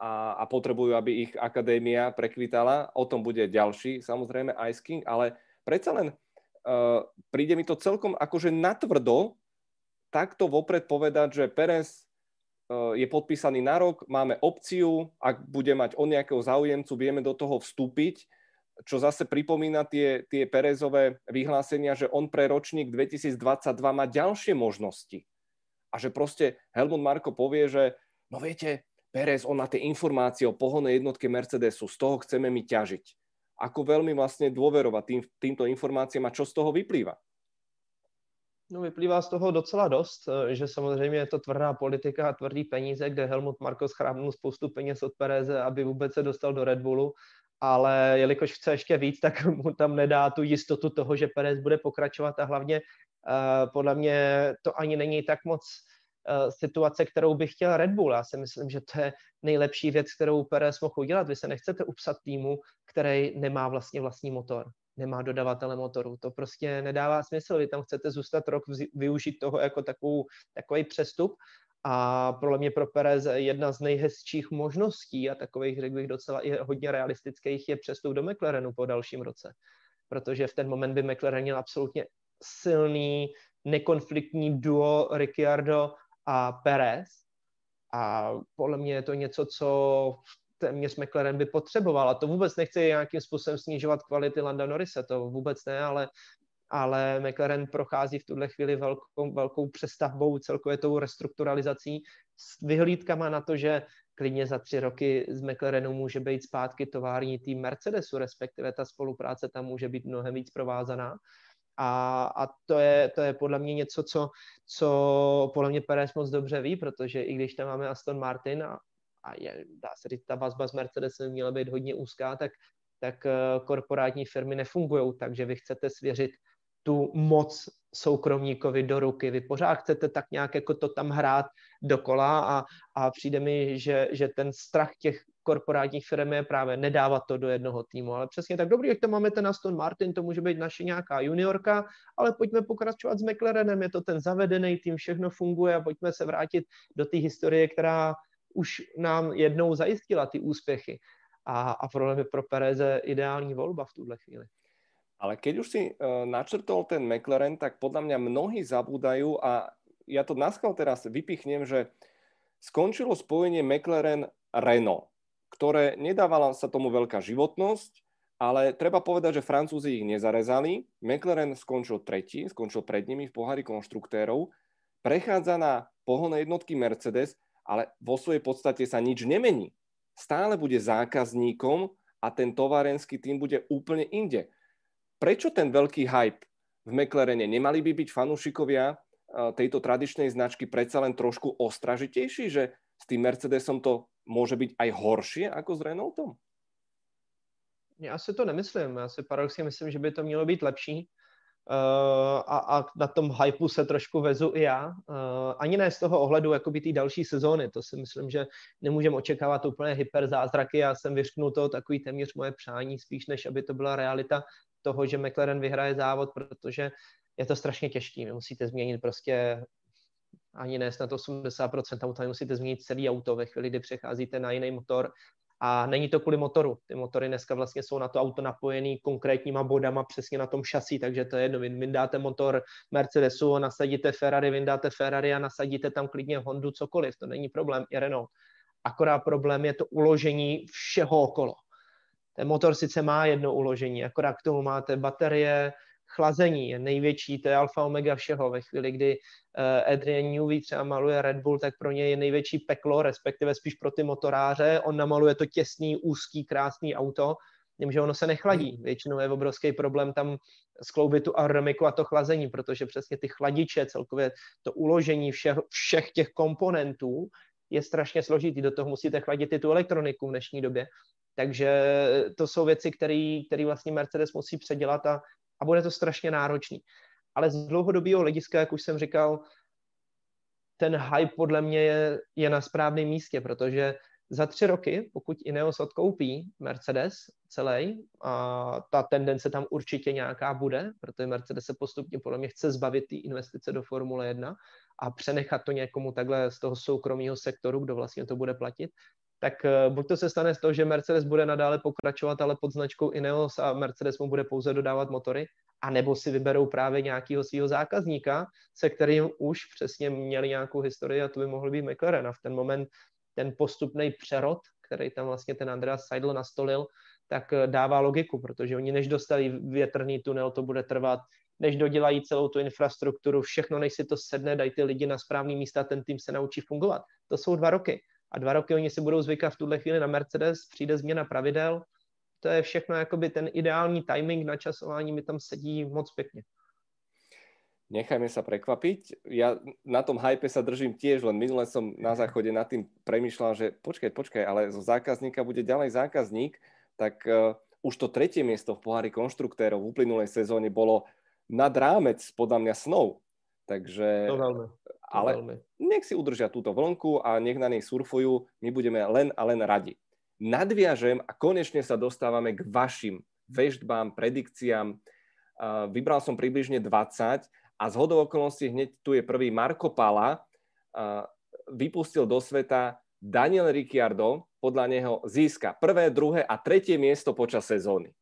a, a potrebujú, aby ich akadémia prekvitala. O tom bude ďalší, samozrejme, Ice King, ale predsa len uh, príde mi to celkom akože natvrdo takto vopred povedať, že Perez uh, je podpísaný na rok, máme opciu, ak bude mať on nejakého záujemcu, vieme do toho vstúpiť, čo zase pripomína tie, tie Perezové vyhlásenia, že on pre ročník 2022 má ďalšie možnosti. A že proste Helmut Marko povie, že no viete, Perez, on má tie informácie o pohonnej jednotke Mercedesu, z toho chceme my ťažiť. Ako veľmi vlastne dôverovať tým, týmto informáciám a čo z toho vyplýva? No vyplývá z toho docela dost, eh, že samozřejmě je to tvrdá politika a tvrdý peníze, kde Helmut Marko schrábnul spoustu peněz od Pereze, aby vůbec se dostal do Red Bullu ale jelikož chce ještě víc, tak mu tam nedá tu jistotu toho, že Perez bude pokračovat a hlavně uh, podle mě to ani není tak moc situace, kterou by chtěl Red Bull. Já si myslím, že to je nejlepší věc, kterou Perez mohl udělat. Vy se nechcete upsat týmu, který nemá vlastně vlastní motor nemá dodavatele motoru. To prostě nedává smysl. Vy tam chcete zůstat rok, využít toho jako takovou, takový přestup a pro mě pro Perez jedna z nejhezčích možností a takových, řekl bych, docela i hodně realistických je přestup do McLarenu po dalším roce. Protože v ten moment by McLaren měl absolutně silný, nekonfliktní duo Ricciardo a Perez. A podle mě je to něco, co téměř McLaren by potřeboval. A to vůbec nechci nějakým způsobem snižovat kvality Landa Norrise, to vůbec ne, ale, ale McLaren prochází v tuhle chvíli velkou, velkou přestavbou, celkově tou restrukturalizací s vyhlídkama na to, že klidně za tři roky z McLarenu může být zpátky tovární tým Mercedesu, respektive ta spolupráce tam může být mnohem víc provázaná. A, a to, je, to je podle mě něco, co, co podle mě Perez moc dobře ví, protože i když tam máme Aston Martin a a je, dá se říct, ta vazba s Mercedesem měla být hodně úzká, tak, tak eh, korporátní firmy nefungují tak, že vy chcete svěřit tu moc soukromníkovi do ruky. Vy pořád chcete tak nějak jako to tam hrát dokola a, a přijde mi, že, že ten strach těch korporátních firm je právě nedávat to do jednoho týmu. Ale přesně tak dobrý, jak to máme ten Aston Martin, to může být naše nějaká juniorka, ale pojďme pokračovat s McLarenem, je to ten zavedený tým, všechno funguje a pojďme se vrátit do té historie, která už nám jednou zajistila ty úspěchy. A, a pro mě pro Pereze ideální volba v tuhle chvíli. Ale keď už si uh, načrtol ten McLaren, tak podľa mňa mnohí zabúdajú a ja to naskal teraz vypichnem, že skončilo spojenie McLaren-Renault, ktoré nedávala sa tomu veľká životnosť, ale treba povedať, že Francúzi ich nezarezali. McLaren skončil tretí, skončil pred nimi v pohári konštruktérov, prechádza na pohonné jednotky Mercedes ale vo svojej podstate sa nič nemení. Stále bude zákazníkom a ten továrenský tým bude úplne inde. Prečo ten veľký hype v McLarene? Nemali by byť fanúšikovia tejto tradičnej značky predsa len trošku ostražitejší, že s tým Mercedesom to môže byť aj horšie ako s Renaultom? Já si to nemyslím. Já si paradoxně myslím, že by to mělo být lepší. Uh, a, a na tom hypeu se trošku vezu i já. Uh, ani ne z toho ohledu jakoby té další sezóny, to si myslím, že nemůžeme očekávat úplně hyperzázraky, já jsem vyřknul to takový téměř moje přání, spíš než aby to byla realita toho, že McLaren vyhraje závod, protože je to strašně těžký, vy musíte změnit prostě ani ne snad 80% auta, musíte změnit celý auto ve chvíli, kdy přecházíte na jiný motor, a není to kvůli motoru. Ty motory dneska vlastně jsou na to auto napojený konkrétníma bodama přesně na tom šasí, takže to je jedno. Vy vyndáte motor Mercedesu, nasadíte Ferrari, vyndáte Ferrari a nasadíte tam klidně Hondu, cokoliv. To není problém, i Renault. Akorát problém je to uložení všeho okolo. Ten motor sice má jedno uložení, akorát k tomu máte baterie, chlazení je největší, to je alfa omega všeho. Ve chvíli, kdy uh, Adrian Newey třeba maluje Red Bull, tak pro ně je největší peklo, respektive spíš pro ty motoráře. On namaluje to těsný, úzký, krásný auto, že ono se nechladí. Hmm. Většinou je obrovský problém tam skloubit tu aerodynamiku a to chlazení, protože přesně ty chladiče, celkově to uložení všech, všech těch komponentů je strašně složitý. Do toho musíte chladit i tu elektroniku v dnešní době. Takže to jsou věci, které vlastně Mercedes musí předělat a a bude to strašně náročný. Ale z dlouhodobého hlediska, jak už jsem říkal, ten hype podle mě je, je na správném místě, protože za tři roky, pokud Ineos odkoupí Mercedes celý, a ta tendence tam určitě nějaká bude, protože Mercedes se postupně podle mě chce zbavit té investice do Formule 1 a přenechat to někomu takhle z toho soukromého sektoru, kdo vlastně to bude platit, tak eh, buď to se stane z toho, že Mercedes bude nadále pokračovat, ale pod značkou Ineos a Mercedes mu bude pouze dodávat motory, anebo si vyberou právě nějakého svého zákazníka, se kterým už přesně měli nějakou historii a to by mohl být McLaren. A v ten moment ten postupný přerod, který tam vlastně ten Andreas Seidl nastolil, tak eh, dává logiku, protože oni než dostali větrný tunel, to bude trvat, než dodělají celou tu infrastrukturu, všechno, než si to sedne, dají ty lidi na správný místa, ten tým se naučí fungovat. To jsou dva roky a dva roky oni si budou zvykat v tuhle chvíli na Mercedes, přijde změna pravidel, to je všechno jakoby ten ideální timing na časování mi tam sedí moc pěkně. Nechajme sa prekvapiť. Ja na tom hype sa držím tiež, len minule som na záchode nad tým premyšľal, že počkaj, počkaj, ale zo zákazníka bude ďalej zákazník. tak uh, už to tretie miesto v pohári konštruktérov v uplynulej sezóne bolo nad rámec podľa mňa snov. Takže, to veľmi, ale veľmi. nech si udržia túto vlnku a nech na nej surfujú, my budeme len a len radi. Nadviažem a konečne sa dostávame k vašim veždbám, predikciám. Vybral som približne 20 a z hodou okolností hneď tu je prvý Marko Pala, vypustil do sveta Daniel Ricciardo, podľa neho získa prvé, druhé a tretie miesto počas sezóny.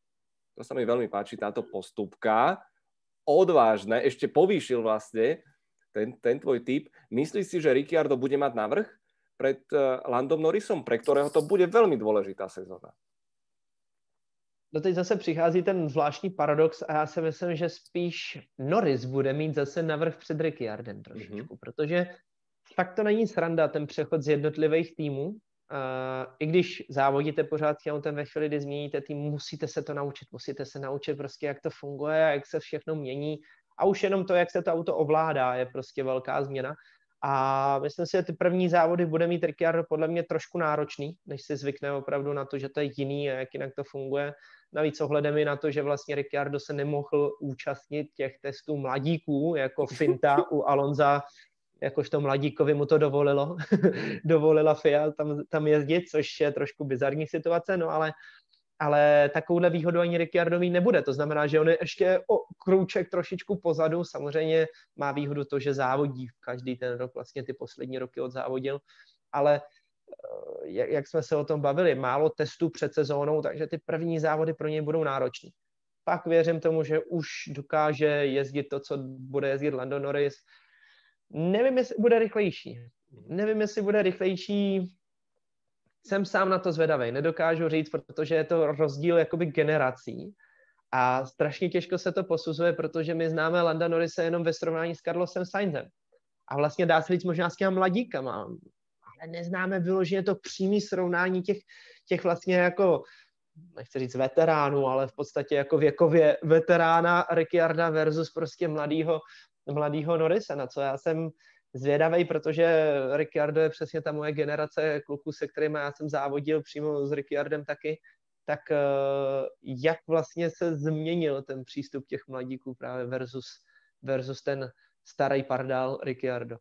To sa mi veľmi páči, táto postupka. Odvážne, ešte povýšil vlastne ten, ten tvoj typ. Myslíš si, že Ricciardo bude mať navrh pred uh, Landom Norrisom, pre ktorého to bude veľmi dôležitá sezóna? No teď zase přichází ten zvláštní paradox a já si myslím, že spíš Norris bude mít zase navrh před Ricciardem trošičku, mm-hmm. protože fakt to není sranda ten přechod z jednotlivých týmů. Uh, I když závodíte pořád s autem ve chvíli, kdy změníte tým, musíte se to naučit, musíte se naučit prostě, jak to funguje a jak se všechno mění. A už jenom to, jak se to auto ovládá, je prostě velká změna. A myslím si, že ty první závody bude mít Ricciardo podle mě trošku náročný, než si zvykne opravdu na to, že to je jiný a jak jinak to funguje. Navíc ohledem i na to, že vlastně Ricciardo se nemohl účastnit těch testů mladíků, jako Finta u Alonza, jakožto mladíkovi mu to dovolilo, dovolila FIA tam, tam jezdit, což je trošku bizarní situace, no ale ale takovouhle výhodu ani Ricciardo mít nebude. To znamená, že on je ještě o krouček trošičku pozadu. Samozřejmě má výhodu to, že závodí každý ten rok, vlastně ty poslední roky odzávodil, ale eh, jak jsme se o tom bavili, málo testů před sezónou, takže ty první závody pro něj budou náročné. Pak věřím tomu, že už dokáže jezdit to, co bude jezdit Lando Norris. Nevím, jestli bude rychlejší. Nevím, jestli bude rychlejší jsem sám na to zvedavý, nedokážu říct, protože je to rozdíl jakoby generací a strašně těžko se to posuzuje, protože my známe Landa Norrise jenom ve srovnání s Carlosem Sainzem. A vlastně dá se říct možná s těma mladíkama, ale neznáme vyloženě to přímý srovnání těch, těch vlastně jako nechci říct veteránů, ale v podstatě jako věkově veterána Ricciarda versus prostě mladýho, mladýho Norisa, na co já jsem zvědavý, protože Ricciardo je přesně ta moje generace kluků, se kterými já jsem závodil přímo s Ricciardem taky, tak eh, jak vlastně se změnil ten přístup těch mladíků právě versus, versus ten starý pardál Ricciardo.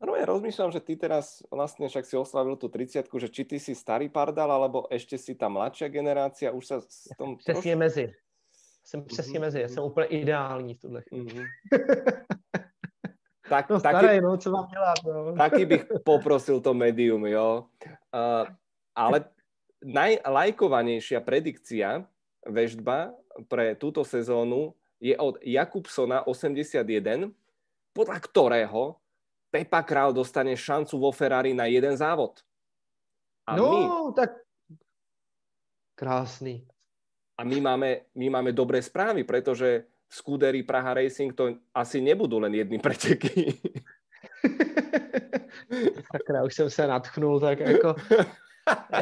No ja rozmýšľam, že ty teraz vlastne však si oslavil tú 30 že či ty si starý pardal, alebo ešte si tá mladšia generácia, už sa s tom... Přesně mezi. Jsem přesně mm-hmm. mezi, já jsem úplně ideální v tuhle chvíli. Mm-hmm. Tak, no staré, no, co mám dělat, no. Taky bych poprosil to medium, jo. Uh, ale najlajkovanejšia predikcia veždba pre túto sezónu je od Jakubsona 81, podľa ktorého Pepa Král dostane šancu vo Ferrari na jeden závod. A no, my, tak krásny. A my máme, my máme dobré správy, pretože Scudery Praha Racing to asi nebudú len jedny preteky. Sakra, už jsem se natchnul, tak jako...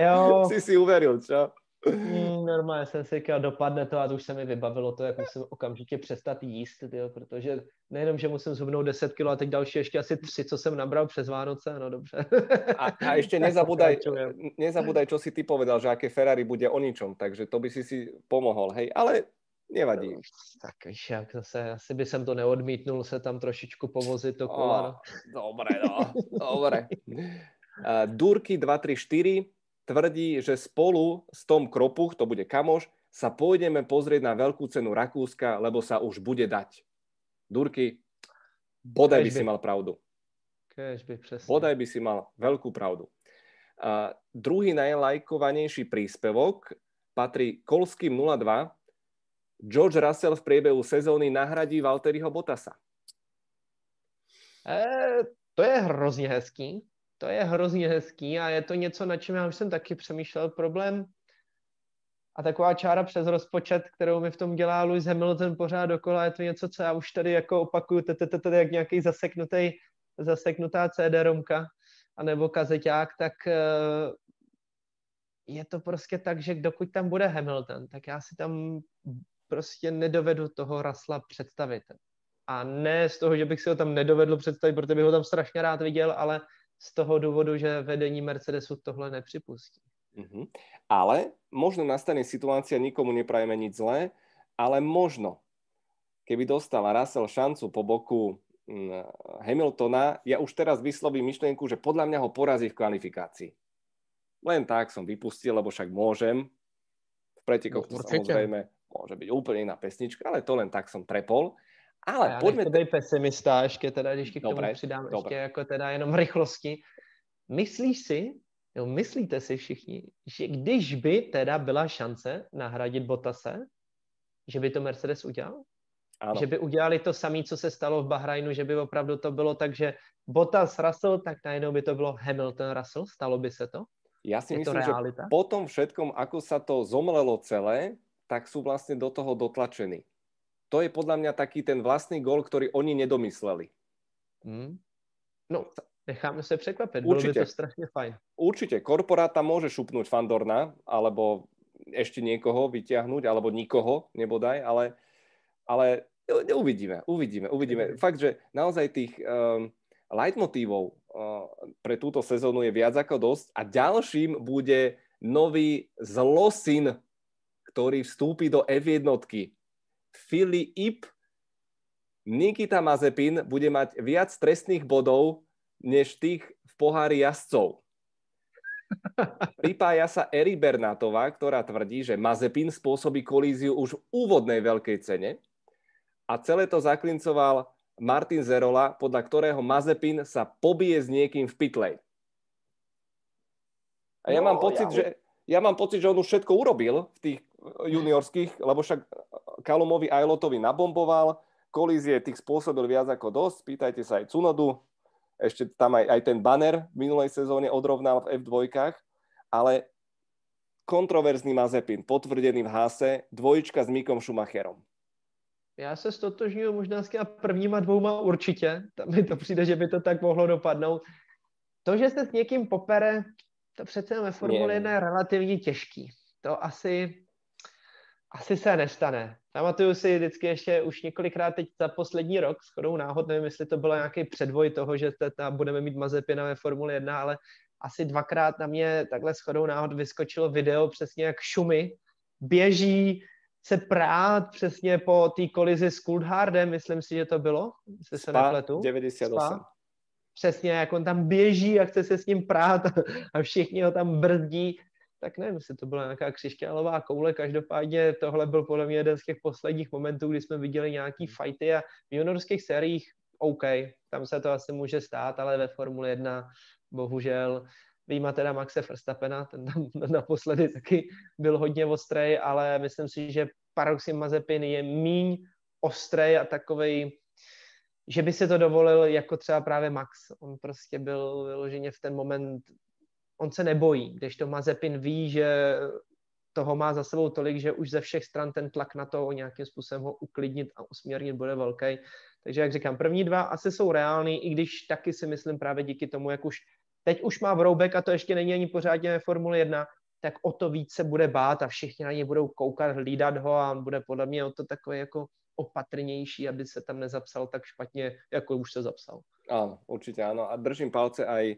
Jo. Jsi si uveril, čo? Mm, normálně jsem si říkal, dopadne to a to už se mi vybavilo to, jak musím okamžitě přestat jíst, tyjo, protože nejenom, že musím zhubnout 10 kg a teď další ještě asi tři, co jsem nabral přes Vánoce, no dobře. A, a ještě nezabudaj, nezabudaj, čo si ty povedal, že aké Ferrari bude o ničom, takže to by si si pomohol, hej, ale Nevadí. Tak víš, jak zase, asi by jsem to neodmítnul se tam trošičku povozit to kola. No. Dobre, no, dobre. Uh, Durky 234 tvrdí, že spolu s Tom Kropuch, to bude kamoš, sa pôjdeme pozrieť na veľkú cenu Rakúska, lebo sa už bude dať. Durky, bodaj by, si mal pravdu. by, přesně. Bodaj by si mal veľkú pravdu. Uh, druhý najlajkovanejší príspevok patrí Kolským 02, George Russell v priebehu sezóny nahradí Valtteriho Bottasa? E, to je hrozně hezký. To je hrozně hezký a je to něco, na čem já už jsem taky přemýšlel. Problém a taková čára přes rozpočet, kterou mi v tom dělá Lewis Hamilton pořád dokola, je to něco, co já už tady jako opakuju, jak nějaký zaseknutý, zaseknutá CD-romka anebo kazeťák, tak e, je to prostě tak, že dokud tam bude Hamilton, tak já si tam prostě nedovedu toho Rasla představit. A ne z toho, že bych si ho tam nedovedl představit, protože bych ho tam strašně rád viděl, ale z toho důvodu, že vedení Mercedesu tohle nepřipustí. Uh-huh. Ale možno nastane situácia, nikomu neprajeme nič zlé, ale možno, keby dostal Russell šancu po boku mm, Hamiltona, ja už teraz vyslovím myšlienku, že podľa mňa ho porazí v kvalifikácii. Len tak som vypustil, lebo však môžem. V pretekoch to samozrejme môže byť úplne iná pesnička, ale to len tak som trepol. Ale já pojďme... Te... pesimista, ještě teda, když k tomu přidám dobre. ještě jako teda jenom rychlosti. Myslíš si, jo, myslíte si všichni, že když by teda byla šance nahradit Botase, že by to Mercedes udělal? Ano. Že by udělali to samé, co se stalo v Bahrajnu, že by opravdu to bylo tak, že Bottas Russell, tak najednou by to bylo Hamilton Russell, stalo by se to? Ja si Je myslím, že po tom všetkom, ako sa to zomlelo celé, tak sú vlastne do toho dotlačení to je podľa mňa taký ten vlastný gol, ktorý oni nedomysleli. Hmm. No, necháme se překvapit. Určite. Bylo by to strašne fajn. Určite. Korporáta môže šupnúť Fandorna, alebo ešte niekoho vyťahnuť, alebo nikoho, nebodaj, ale, ale uvidíme, uvidíme, uvidíme. Fakt, že naozaj tých um, leitmotívov uh, pre túto sezónu je viac ako dosť a ďalším bude nový zlosin, ktorý vstúpi do F1 Filip Nikita Mazepin bude mať viac trestných bodov než tých v pohári jazdcov. Pripája sa Eri Bernátová, ktorá tvrdí, že Mazepin spôsobí kolíziu už v úvodnej veľkej cene a celé to zaklincoval Martin Zerola, podľa ktorého Mazepin sa pobije s niekým v pitlej. A ja no, mám pocit, ja... že ja mám pocit, že on už všetko urobil v tých juniorských, lebo však Kalumovi Ajlotovi nabomboval, kolízie tých spôsobil viac ako dosť, pýtajte sa aj Cunodu, ešte tam aj, aj ten banner v minulej sezóne odrovnal v F2, ale kontroverzný Mazepin, potvrdený v Hase, dvojička s Mikom Schumacherom. Já se stotožňuji možná s těma prvníma dvouma určitě. Tam mi to přijde, že by to tak mohlo dopadnout. To, že se s někým popere, to přece ve Formule 1 je relativně těžký. To asi asi se nestane. Pamatuju si vždycky ještě už několikrát teď za poslední rok, s chodou náhod, nevím, jestli to byl nějaký předvoj toho, že tam budeme mít Mazepina ve Formule 1, ale asi dvakrát na mě takhle s chodou náhod vyskočilo video přesně jak šumy, běží se prát přesně po té kolizi s Coulthardem, myslím si, že to bylo, jestli se nepletu. 98. Spa. Přesně, jak on tam běží a chce se s ním prát a všichni ho tam brzdí tak nevím, jestli to byla nějaká křišťálová koule, každopádně tohle byl podle mě jeden z těch posledních momentů, kdy jsme viděli nějaký hmm. fighty a v juniorských seriích OK, tam se to asi může stát, ale ve Formule 1 bohužel výjima teda Maxe Verstappena, ten tam naposledy taky byl hodně ostrý, ale myslím si, že Paroxy Mazepin je míň ostrý a takovej, že by si to dovolil jako třeba právě Max. On prostě byl vyloženě v ten moment on se nebojí, když to Mazepin ví, že toho má za sebou tolik, že už ze všech stran ten tlak na to nějakým způsobem ho uklidnit a usměrnit bude velký. Takže jak říkám, první dva asi jsou reální, i když taky si myslím právě díky tomu, jak už teď už má Vroubek a to ještě není ani pořádně ve Formule 1, tak o to víc se bude bát a všichni na něj budou koukat, hlídat ho a on bude podle mě o to takový jako opatrnější, aby se tam nezapsal tak špatně, jako už se zapsal. Áno, určite áno. A držím palce aj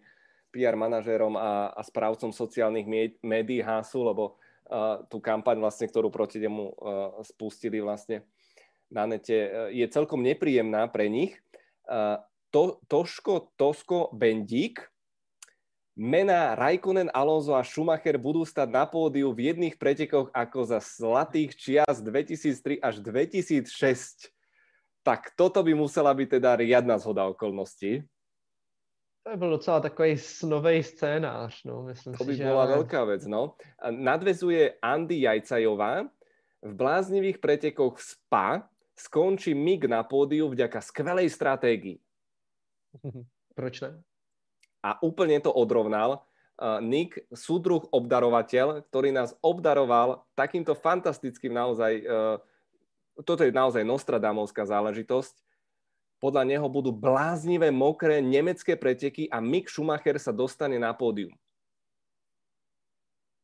PR manažérom a, a správcom sociálnych médií HASu, lebo uh, tú kampaň, vlastne, ktorú proti nemu uh, spustili vlastne na nete, uh, je celkom nepríjemná pre nich. Uh, to, Toško, Tosko, Bendík, mená Raikkonen, Alonso a Schumacher budú stať na pódiu v jedných pretekoch ako za zlatých čias 2003 až 2006. Tak toto by musela byť teda riadna zhoda okolností. To by byl docela takový snový scénář, no, myslím to by si, bola že... veľká vec, no. Nadvezuje Andy Jajcajová. V bláznivých pretekoch SPA skončí MIG na pódiu vďaka skvelej stratégii. Proč ne? A úplne to odrovnal uh, Nick, súdruh obdarovateľ, ktorý nás obdaroval takýmto fantastickým naozaj, uh, toto je naozaj Nostradamovská záležitosť, podľa neho budú bláznivé, mokré nemecké preteky a Mick Schumacher sa dostane na pódium.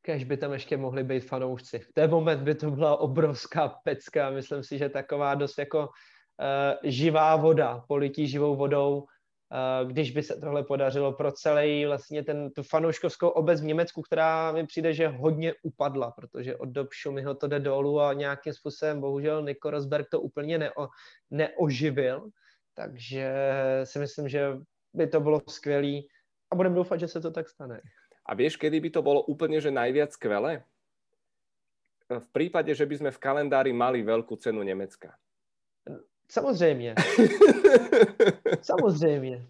Kež by tam ještě mohli být fanoušci. V ten moment by to byla obrovská pecka. Myslím si, že taková dost jako uh, živá voda, polití živou vodou když by se tohle podařilo pro celý vlastně ten, tu fanouškovskou obec v Německu, která mi přijde, že hodně upadla, protože od dob Šumyho to jde dolů a nějakým způsobem bohužel Nico Rosberg to úplně neo, neoživil, takže si myslím, že by to bylo skvělý a budeme doufat, že se to tak stane. A vieš, kedy by to bolo úplne že najviac skvelé? V prípade, že by sme v kalendári mali veľkú cenu Nemecka. Samozřejmě. Samozřejmě.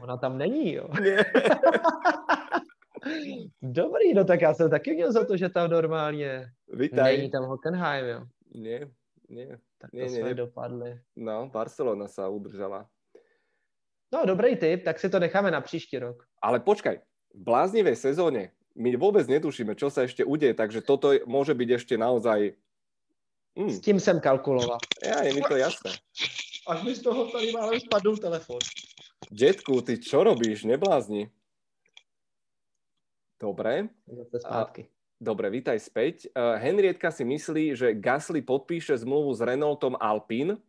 Ona tam není, jo. Dobrý, no tak já jsem taky měl za to, že tam normálně Vítaj. není tam Hockenheim, jo. Nie, nie. Tak to nie, jsme nie. dopadli. No, Barcelona sa udržala. No, dobrý tip, tak si to necháme na příští rok. Ale počkaj, v bláznivej sezóne my vôbec netušíme, čo sa ešte udeje, takže toto je- môže byť ešte naozaj... Mm, S tím jsem kalkuloval. ja, je mi to jasné. Až mi z toho tady málem spadl telefon. Detku, ty čo robíš? Neblázni. Dobre, Zase zpátky. Dobre, vítaj späť. Uh, Henrietka si myslí, že Gasly podpíše zmluvu s Renaultom Alpine.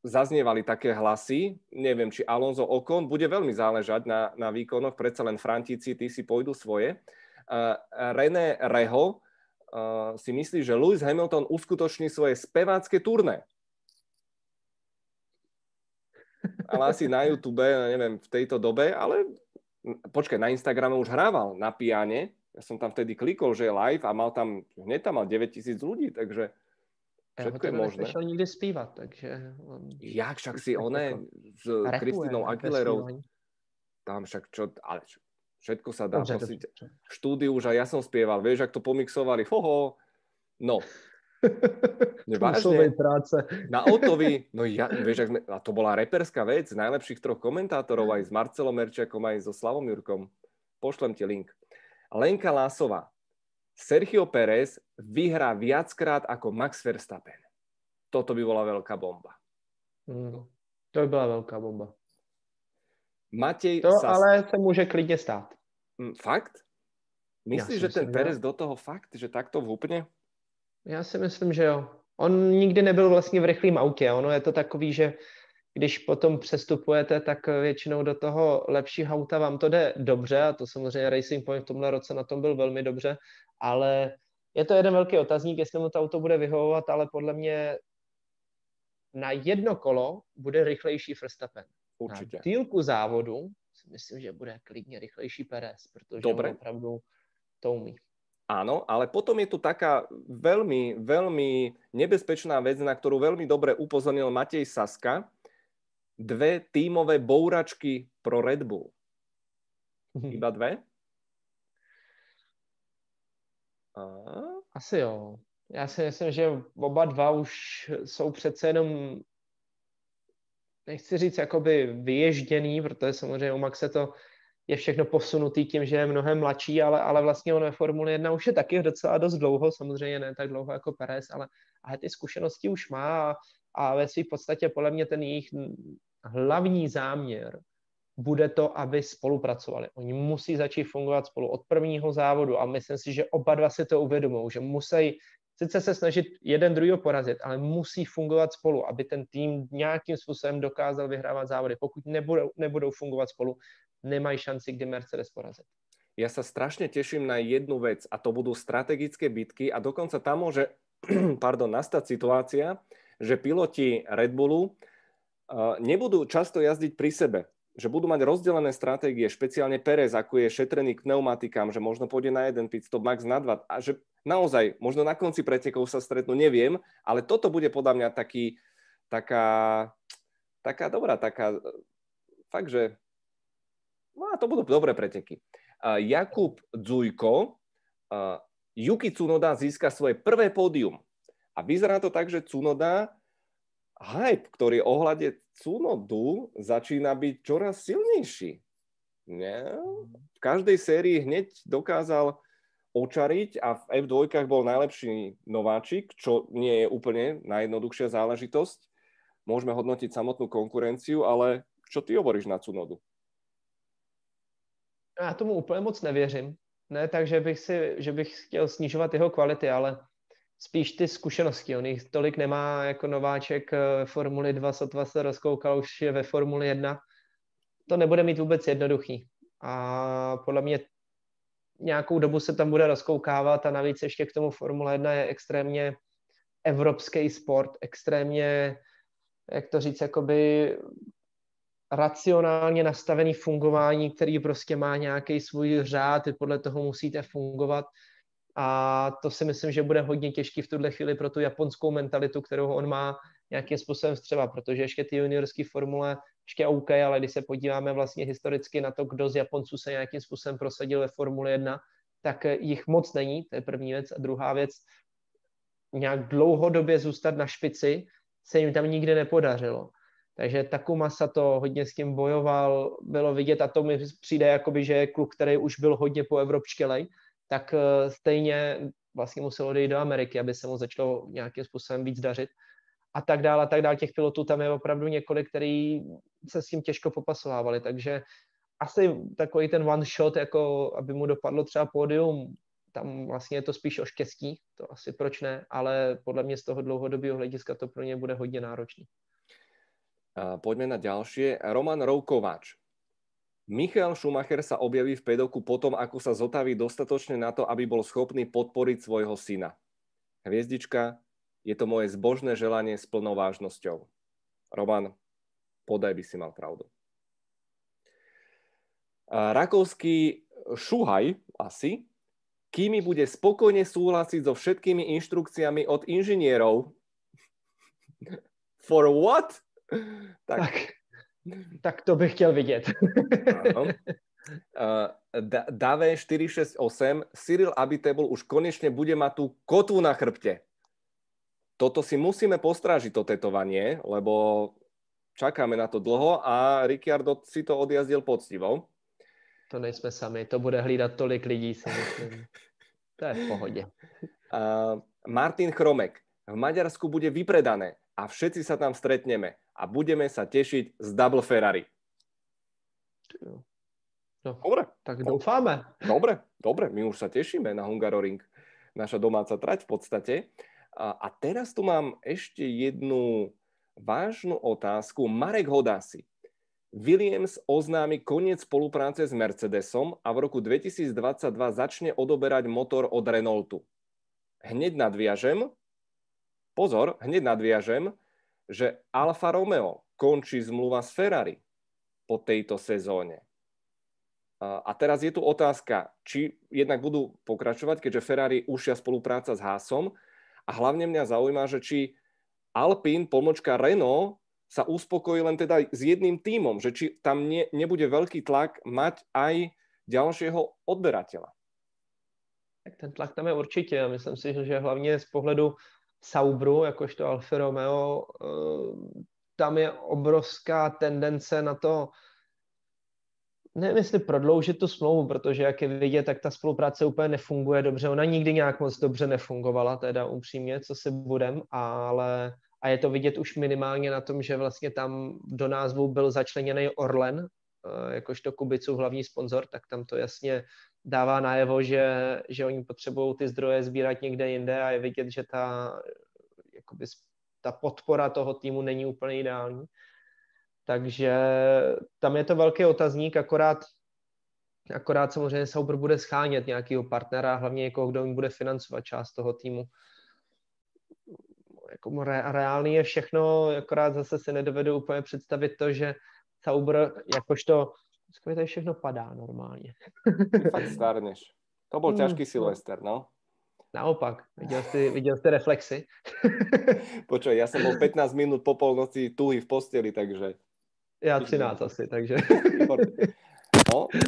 Zaznievali také hlasy. Neviem, či Alonso Ocon bude veľmi záležať na, na výkonoch. Predsa len Frantíci, tí si pôjdu svoje. Uh, René Reho uh, si myslí, že Lewis Hamilton uskutoční svoje spevácké turné. Ale asi na YouTube, neviem, v tejto dobe, ale počkaj, na Instagrame už hrával na piane. Ja som tam vtedy klikol, že je live a mal tam, hneď tam mal 9000 ľudí, takže všetko je možné. neslyšel nikdy zpívat, takže... Jak však si Jako oné s rapuje Kristinou Aguilerou, tam však čo, ale čo- všetko sa dá Dobře, prosiť. dobře. V štúdiu už aj ja som spieval, vieš, ak to pomixovali, hoho, no, vážne. práce. na Otovi, no ja, vieš, ak sme, a to bola reperská vec, najlepších troch komentátorov aj s Marcelom Merčiakom, aj so Slavom Jurkom. Pošlem ti link. Lenka Lásová. Sergio Pérez vyhrá viackrát ako Max Verstappen. Toto by bola veľká bomba. Mm. To by byla velká bomba. Matej To ale se může klidně stát. Mm, Fakt? Myslíš, že ten Perez jo. do toho fakt, že takto vhupne? Já si myslím, že jo. On nikdy nebyl vlastně v rychlém autě. Ono je to takový, že když potom přestupujete, tak většinou do toho lepšího auta vám to jde dobře a to samozřejmě Racing Point v tomhle roce na tom byl velmi dobře, ale je to jeden velký otazník, jestli mu to auto bude vyhovovat, ale podle mě na jedno kolo bude rychlejší Verstappen. Určite. Na dílku závodu si myslím, že bude klidně rychlejší Perez, protože Dobre. on opravdu to umí. Áno, ale potom je tu taká veľmi, veľmi nebezpečná vec, na ktorú veľmi dobre upozornil Matej Saska. Dve tímové bouračky pro Red Bull. Iba dve? A... Asi jo. Já si myslím, že oba dva už jsou přece jenom, nechci říct jakoby vyježděný, protože samozřejmě u Maxe to je všechno posunutý tím, že je mnohem mladší, ale, ale vlastně on ve Formule 1 už je taky docela dost dlouho, samozřejmě ne tak dlouho jako Perez, ale, ale ty zkušenosti už má a, a ve své podstatě podle mě ten jejich hlavní záměr bude to, aby spolupracovali. Oni musí začít fungovat spolu od prvního závodu a myslím si, že oba dva si to uvědomují, že musí sice se snažit jeden druhýho porazit, ale musí fungovat spolu, aby ten tým nějakým způsobem dokázal vyhrávat závody. Pokud nebudou, nebudou fungovat spolu, nemají šanci, kdy Mercedes porazit. Ja sa strašne teším na jednu vec a to budú strategické bitky a dokonca tam môže pardon, nastať situácia, že piloti Red Bullu uh, nebudú často jazdiť pri sebe, že budú mať rozdelené stratégie, špeciálne Perez, ako je šetrený k pneumatikám, že možno pôjde na jeden pit stop, max na dva a že naozaj, možno na konci pretekov sa stretnú, neviem, ale toto bude podľa mňa taký, taká, taká dobrá, taká, fakt, že no a to budú dobré preteky. Jakub Dzujko, Yuki Tsunoda získa svoje prvé pódium. A vyzerá to tak, že Tsunoda, hype, ktorý ohľade Tsunodu začína byť čoraz silnejší. Nie? V každej sérii hneď dokázal očariť a v F2 bol najlepší nováčik, čo nie je úplne najjednoduchšia záležitosť. Môžeme hodnotiť samotnú konkurenciu, ale čo ty hovoríš na Tsunodu? Já tomu úplně moc nevěřím. Ne, takže bych si, že bych chtěl snižovat jeho kvality, ale spíš ty zkušenosti. On jich tolik nemá jako nováček ve Formuli 2, sotva se rozkoukal, už je ve Formuli 1. To nebude mít vůbec jednoduchý. A podle mě nějakou dobu se tam bude rozkoukávat a navíc ještě k tomu Formule 1 je extrémně evropský sport, extrémně, jak to říct, jakoby racionálně nastavený fungování, který prostě má nějaký svůj řád, podle toho musíte fungovat a to si myslím, že bude hodně těžký v tuhle chvíli pro tu japonskou mentalitu, kterou on má nějakým způsobem střeba, protože ještě ty juniorské formule ještě OK, ale když se podíváme vlastně historicky na to, kdo z Japonců se nějakým způsobem prosadil ve Formule 1, tak jich moc není, to je první věc. A druhá věc, nějak dlouhodobě zůstat na špici se jim tam nikdy nepodařilo. Takže Takuma to hodně s tím bojoval, bylo vidět a to mi přijde, jakoby, že je kluk, který už byl hodně po evropštělej, tak eh, stejně vlastně musel odejít do Ameriky, aby se mu začalo nějakým způsobem víc dařit a tak dále a tak dále. Těch pilotů tam je opravdu několik, který se s tím těžko popasovávali, takže asi takový ten one shot, jako aby mu dopadlo třeba pódium, tam vlastně je to spíš o štěstí, to asi proč ne, ale podle mě z toho dlouhodobého hlediska to pro ně bude hodně náročný. Poďme na ďalšie. Roman Roukovač. Michael Schumacher sa objaví v pedoku potom, ako sa zotaví dostatočne na to, aby bol schopný podporiť svojho syna. Hviezdička, je to moje zbožné želanie s plnou vážnosťou. Roman, podaj by si mal pravdu. Rakovský Šuhaj asi, kými bude spokojne súhlasiť so všetkými inštrukciami od inžinierov. For what? Tak, tak, tak to bych chtěl vidět. Uh, Dave 468, Cyril Abitable už konečne bude mať tú kotvu na chrbte toto si musíme postrážiť, to tetovanie, lebo čakáme na to dlho a Ricciardo si to odjazdil poctivo. To nejsme sami, to bude hlídat tolik lidí, si myslím. To je v pohodě. Uh, Martin Chromek. V Maďarsku bude vypredané a všetci sa tam stretneme a budeme sa tešiť z Double Ferrari. No, dobre. Tak doufáme. Dobre, dobre, my už sa tešíme na Hungaroring. Naša domáca trať v podstate. A teraz tu mám ešte jednu vážnu otázku. Marek Hodasi. Williams oznámi koniec spolupráce s Mercedesom a v roku 2022 začne odoberať motor od Renaultu. Hneď nadviažem, pozor, hneď nadviažem, že Alfa Romeo končí zmluva s Ferrari po tejto sezóne. A teraz je tu otázka, či jednak budú pokračovať, keďže Ferrari užšia spolupráca s Haasom, a hlavne mňa zaujíma, že či Alpine, pomočka Renault, sa uspokojí len teda s jedným týmom, že či tam ne, nebude veľký tlak mať aj ďalšieho odberateľa. Tak ten tlak tam je určitě myslím si, že hlavně z pohledu Saubru, jakožto Alfa Romeo, eh, tam je obrovská tendence na to nevím, jestli prodloužit tu smlouvu, protože jak je vidět, tak ta spolupráce úplně nefunguje dobře. Ona nikdy nějak moc dobře nefungovala, teda upřímně, co si budem, ale a je to vidět už minimálně na tom, že vlastně tam do názvu byl začleněný Orlen, jakožto Kubicu hlavní sponzor, tak tam to jasně dává najevo, že, že oni potřebují ty zdroje sbírat někde jinde a je vidět, že ta, jakoby, ta podpora toho týmu není úplně ideální. Takže tam je to velký otazník, akorát, akorát samozřejmě Sauber bude schánět nějakého partnera, hlavně někoho, kdo jim bude financovat část toho týmu. Jako re, reálný je všechno, akorát zase si nedovedu úplně představit to, že Sauber jakožto Skvěle tady všechno padá normálně. Fakt stárneš. To byl těžký Silvester, no. Naopak, viděl jsi, viděl jsi reflexy? Počuj, já jsem byl 15 minut po polnoci tuhý v posteli, takže já 13 asi, takže.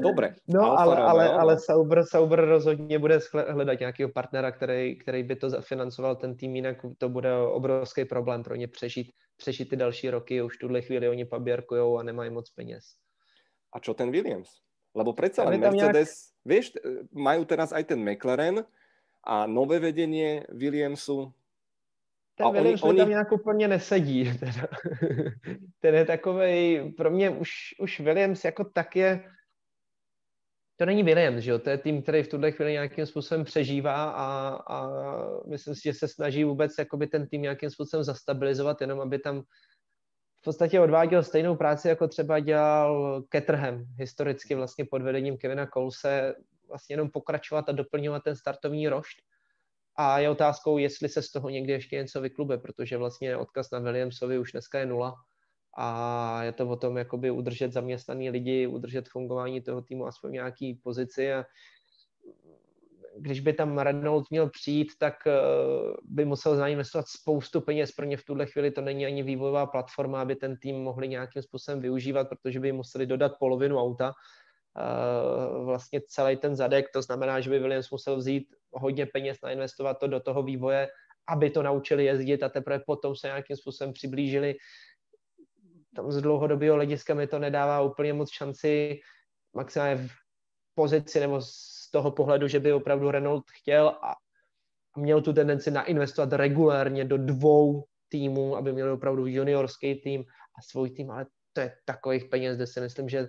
Dobré. No, ale, Romeo, ale, no. ale Sauber, Sauber rozhodně bude hledat nějakého partnera, který, který by to zafinancoval ten tým, jinak to bude obrovský problém pro ně přežít, přežít ty další roky. Už v tuhle chvíli oni paběrkujou a nemají moc peněz. A čo ten Williams? Lebo predsa len Mercedes, nějak... vieš, majú teraz aj ten McLaren a nové vedenie Williamsu ten Williams oni, tam nějak úplně nesedí. Teda. Ten je takovej, pro mě už, už Williams jako tak je, to není Williams, že jo? to je tým, který v tuhle chvíli nějakým způsobem přežívá a, a myslím si, že se snaží vůbec jakoby ten tým nějakým způsobem zastabilizovat, jenom aby tam v podstatě odváděl stejnou práci, jako třeba dělal Caterham historicky vlastně pod vedením Kevina Colese, vlastně jenom pokračovat a doplňovat ten startovní rošt. A je otázkou, jestli se z toho někdy ještě něco vyklube, protože vlastně odkaz na Williamsovi už dneska je nula a je to o tom jakoby udržet zaměstnaný lidi, udržet fungování toho týmu aspoň nějaký pozici a když by tam Renault měl přijít, tak eh, by musel zainvestovat spoustu peněz. Pro ně v tuhle chvíli to není ani vývojová platforma, aby ten tým mohli nějakým způsobem využívat, protože by museli dodat polovinu auta, eh, vlastně celý ten zadek, to znamená, že by Williams musel vzít hodně peněz, nainvestovat to do toho vývoje, aby to naučili jezdit a teprve potom se nějakým způsobem přiblížili tam z dlouhodobého hlediska mi to nedává úplně moc šanci maximálně v pozici nebo z toho pohledu, že by opravdu Renault chtěl a měl tu tendenci nainvestovat regulérně do dvou týmů, aby měl opravdu juniorský tým a svůj tým, ale to je takových peněz, kde si myslím, že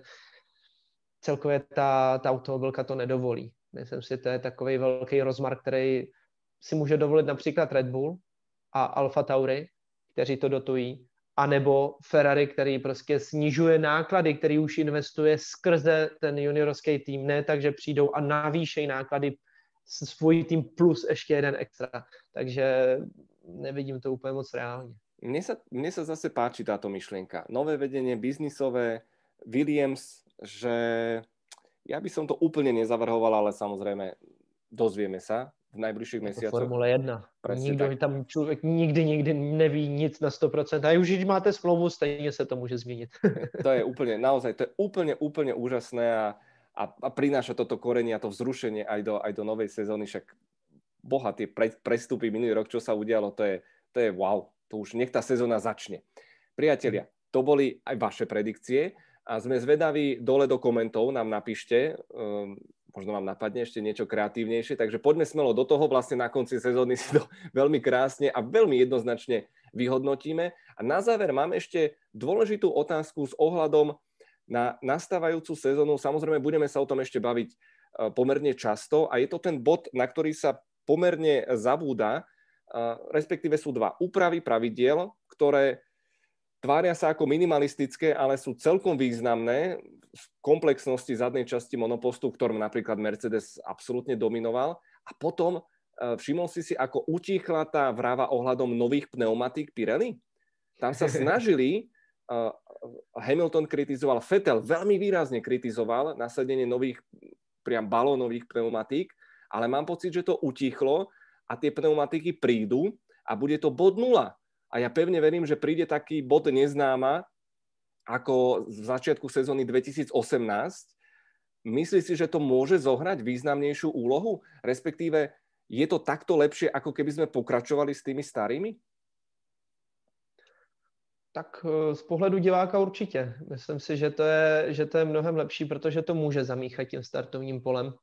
celkově ta, ta automobilka to nedovolí. Myslím si, to je takový velký rozmar, který si může dovolit například Red Bull a Alfa Tauri, kteří to dotují, anebo Ferrari, který prostě snižuje náklady, který už investuje skrze ten juniorský tým, ne takže přijdou a navýšejí náklady svůj tým plus ještě jeden extra. Takže nevidím to úplně moc reálně. Mne sa, mne zase páči táto myšlienka. Nové vedenie, biznisové, Williams, že ja by som to úplne nezavrhoval, ale samozrejme dozvieme sa v najbližších jako mesiacoch. Formule 1. Presne Nikdo tak. tam člověk nikdy, nikdy neví nic na 100%. A už když máte smlouvu, stejně se to může změnit. to je úplne, naozaj, to je úplne, úplne úžasné a, a, a prináša toto korenie a to vzrušenie aj do, aj do novej sezóny. Však boha, tie pre, prestupy minulý rok, čo sa udialo, to je, to je wow. To už nech tá sezóna začne. Priatelia, to boli aj vaše predikcie a sme zvedaví dole do komentov, nám napíšte, um, možno vám napadne ešte niečo kreatívnejšie, takže poďme smelo do toho, vlastne na konci sezóny si to veľmi krásne a veľmi jednoznačne vyhodnotíme. A na záver mám ešte dôležitú otázku s ohľadom na nastávajúcu sezónu. Samozrejme, budeme sa o tom ešte baviť e, pomerne často a je to ten bod, na ktorý sa pomerne zabúda, e, respektíve sú dva úpravy pravidiel, ktoré tvária sa ako minimalistické, ale sú celkom významné v komplexnosti zadnej časti monopostu, ktorom napríklad Mercedes absolútne dominoval. A potom e, všimol si si, ako utichla tá vráva ohľadom nových pneumatík Pirelli? Tam sa snažili, uh, Hamilton kritizoval, Vettel veľmi výrazne kritizoval nasadenie nových, priam balónových pneumatík, ale mám pocit, že to utichlo a tie pneumatiky prídu a bude to bod nula a ja pevne verím, že príde taký bod neznáma, ako v začiatku sezóny 2018. Myslí si, že to môže zohrať významnejšiu úlohu? Respektíve, je to takto lepšie, ako keby sme pokračovali s tými starými? Tak e, z pohledu diváka určitě. Myslím si, že to, je, že to je mnohem lepší, protože to může zamíchat tím startovním polem.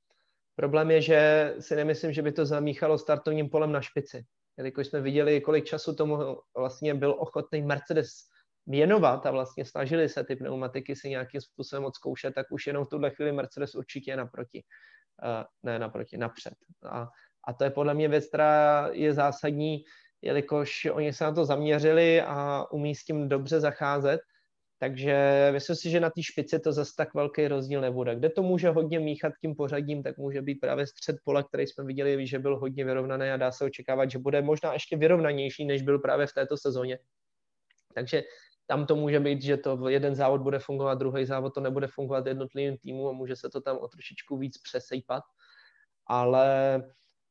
Problém je, že si nemyslím, že by to zamíchalo startovním polem na špici jelikož jsme viděli, kolik času tomu vlastně byl ochotný Mercedes věnovat a vlastně snažili se ty pneumatiky si nějakým způsobem odzkoušet, tak už jenom v tuhle chvíli Mercedes určitě je naproti. Uh, ne naproti, napřed. A, a to je podle mě věc, která je zásadní, jelikož oni se na to zaměřili a umí s tím dobře zacházet takže myslím si, že na té špici to zase tak velký rozdíl nebude. Kde to může hodně míchat tím pořadím, tak může být právě střed pole, který jsme viděli, že byl hodně vyrovnaný a dá se očekávat, že bude možná ještě vyrovnanější, než byl právě v této sezóně. Takže tam to může být, že to jeden závod bude fungovat, druhý závod to nebude fungovat jednotlivým týmu a může se to tam o trošičku víc přesejpat. Ale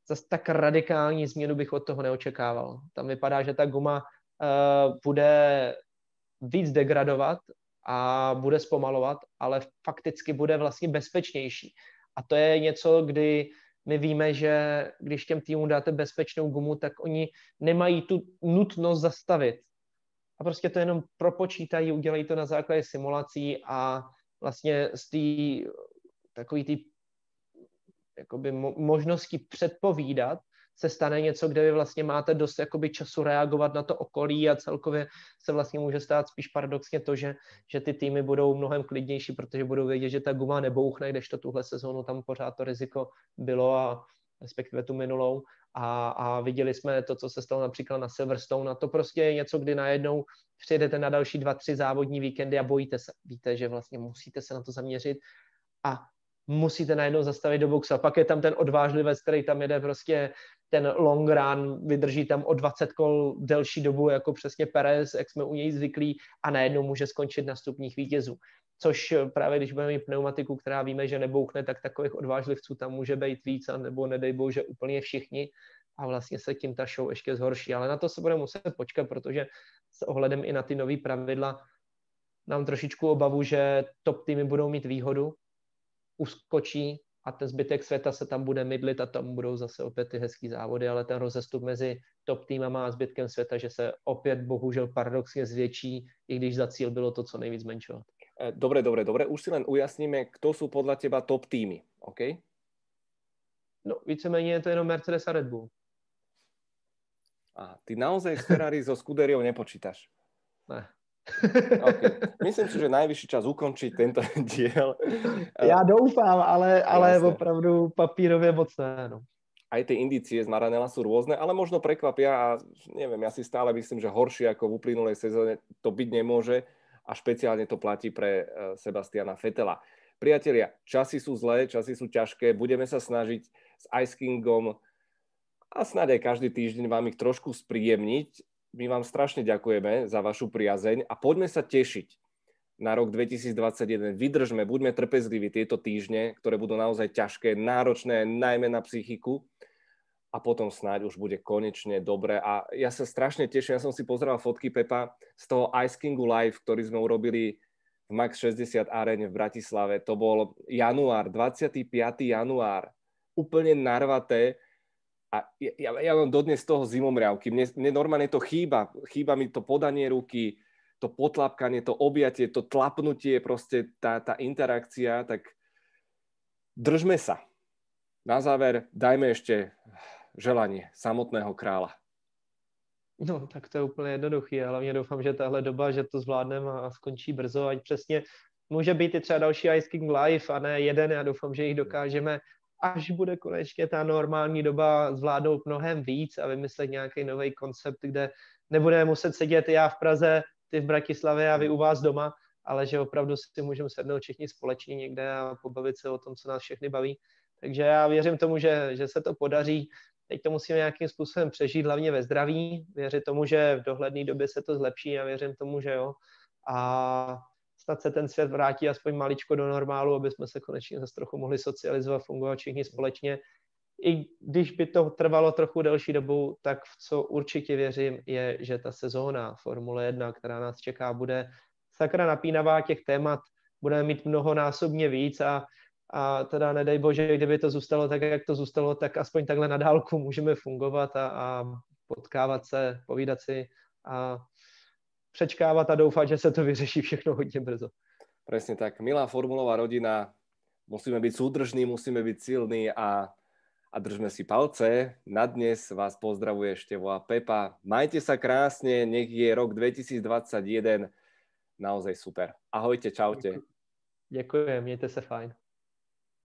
zase tak radikální změnu bych od toho neočekával. Tam vypadá, že ta guma uh, bude víc degradovat a bude zpomalovat, ale fakticky bude vlastně bezpečnější. A to je něco, kdy my víme, že když těm týmům dáte bezpečnou gumu, tak oni nemají tu nutnost zastavit. A prostě to jenom propočítají, udělají to na základě simulací a vlastně z té takový tý, jakoby mo- možnosti předpovídat se stane něco, kde vy vlastně máte dost jakoby času reagovat na to okolí a celkově se vlastně může stát spíš paradoxně to, že, že ty týmy budou mnohem klidnější, protože budou vědět, že ta guma nebouchne, když to tuhle sezónu tam pořád to riziko bylo a respektive tu minulou. A, a viděli jsme to, co se stalo například na Silverstone. A to prostě je něco, kdy najednou přijedete na další dva, tři závodní víkendy a bojíte se. Víte, že vlastně musíte se na to zaměřit. A musíte najednou zastavit do boxu. A pak je tam ten odvážlivec, který tam jede prostě ten long run, vydrží tam o 20 kol delší dobu, jako přesně Perez, jak jsme u něj zvyklí, a najednou může skončit na stupních vítězů. Což právě když budeme mít pneumatiku, která víme, že nebouchne, tak takových odvážlivců tam může být víc, a nebo nedej bože úplně všichni a vlastně se tím ta show ještě zhorší. Ale na to se bude muset počkat, protože s ohledem i na ty nové pravidla nám trošičku obavu, že top týmy budou mít výhodu, uskočí a ten zbytek světa se tam bude mydlit a tam budou zase opět ty hezký závody, ale ten rozestup mezi top týmama a zbytkem světa, že se opět bohužel paradoxně zvětší, i když za cíl bylo to co nejvíc zmenšovat. Eh, dobre, dobre, dobre. Už si len ujasníme, kto sú podľa teba top týmy, OK? No, víceméně je to jenom Mercedes a Red Bull. A ty naozaj s Ferrari so Scuderiou nepočítaš? Ne. Okay. Myslím si, že najvyšší čas ukončiť tento diel. Já doufám, ale, ale opravdu papírově moc ne. No. Aj tie indície z Maranela sú rôzne, ale možno prekvapia a neviem, ja si stále myslím, že horšie ako v uplynulej sezóne to byť nemôže a špeciálne to platí pre eh, Sebastiana Fetela. Priatelia, časy sú zlé, časy sú ťažké, budeme sa snažiť s Ice Kingom a snáď aj každý týždeň vám ich trošku spríjemniť my vám strašne ďakujeme za vašu priazeň a poďme sa tešiť na rok 2021. Vydržme, buďme trpezliví tieto týždne, ktoré budú naozaj ťažké, náročné, najmä na psychiku a potom snáď už bude konečne dobre. A ja sa strašne teším, ja som si pozeral fotky Pepa z toho Ice Kingu Live, ktorý sme urobili v Max 60 Arene v Bratislave. To bol január, 25. január. Úplne narvaté a ja, ja mám dodnes z toho zimomriavky. Mne, mne normálne to chýba. Chýba mi to podanie ruky, to potlapkanie, to objatie, to tlapnutie, proste tá, tá interakcia, tak držme sa. Na záver dajme ešte želanie samotného krála. No, tak to je úplně jednoduchý. Já hlavně doufám, že tahle doba, že to zvládneme a skončí brzo, ať přesně může být i třeba další Ice King Live a ne jeden. Já doufám, že jich dokážeme až bude konečně ta normální doba zvládnout mnohem víc a vymyslet nějaký nový koncept, kde nebudeme muset sedět já v Praze, ty v Bratislavě a vy u vás doma, ale že opravdu si můžeme sednout všichni společně někde a pobavit se o tom, co nás všechny baví. Takže já věřím tomu, že, že se to podaří. Teď to musíme nějakým způsobem přežít, hlavně ve zdraví. Věřím tomu, že v dohledné době se to zlepší a věřím tomu, že jo. A snad se ten svět vrátí aspoň maličko do normálu, aby jsme se konečně zase trochu mohli socializovat, fungovat všichni společně. I když by to trvalo trochu delší dobu, tak v co určitě věřím, je, že ta sezóna Formule 1, která nás čeká, bude sakra napínavá těch témat, budeme mít mnohonásobně víc a, a teda nedej bože, kdyby to zůstalo tak, jak to zůstalo, tak aspoň takhle na dálku můžeme fungovat a, a potkávat se, povídat si a přečkávat a doufat, že se to vyřeší všechno hodně brzo. Presne tak. Milá formulová rodina, musíme byť súdržní, musíme byť silní a, a držme si palce. Na dnes vás pozdravuje Števo a Pepa. Majte sa krásne, nech je rok 2021 naozaj super. Ahojte, čaute. Děkuji, mějte se fajn.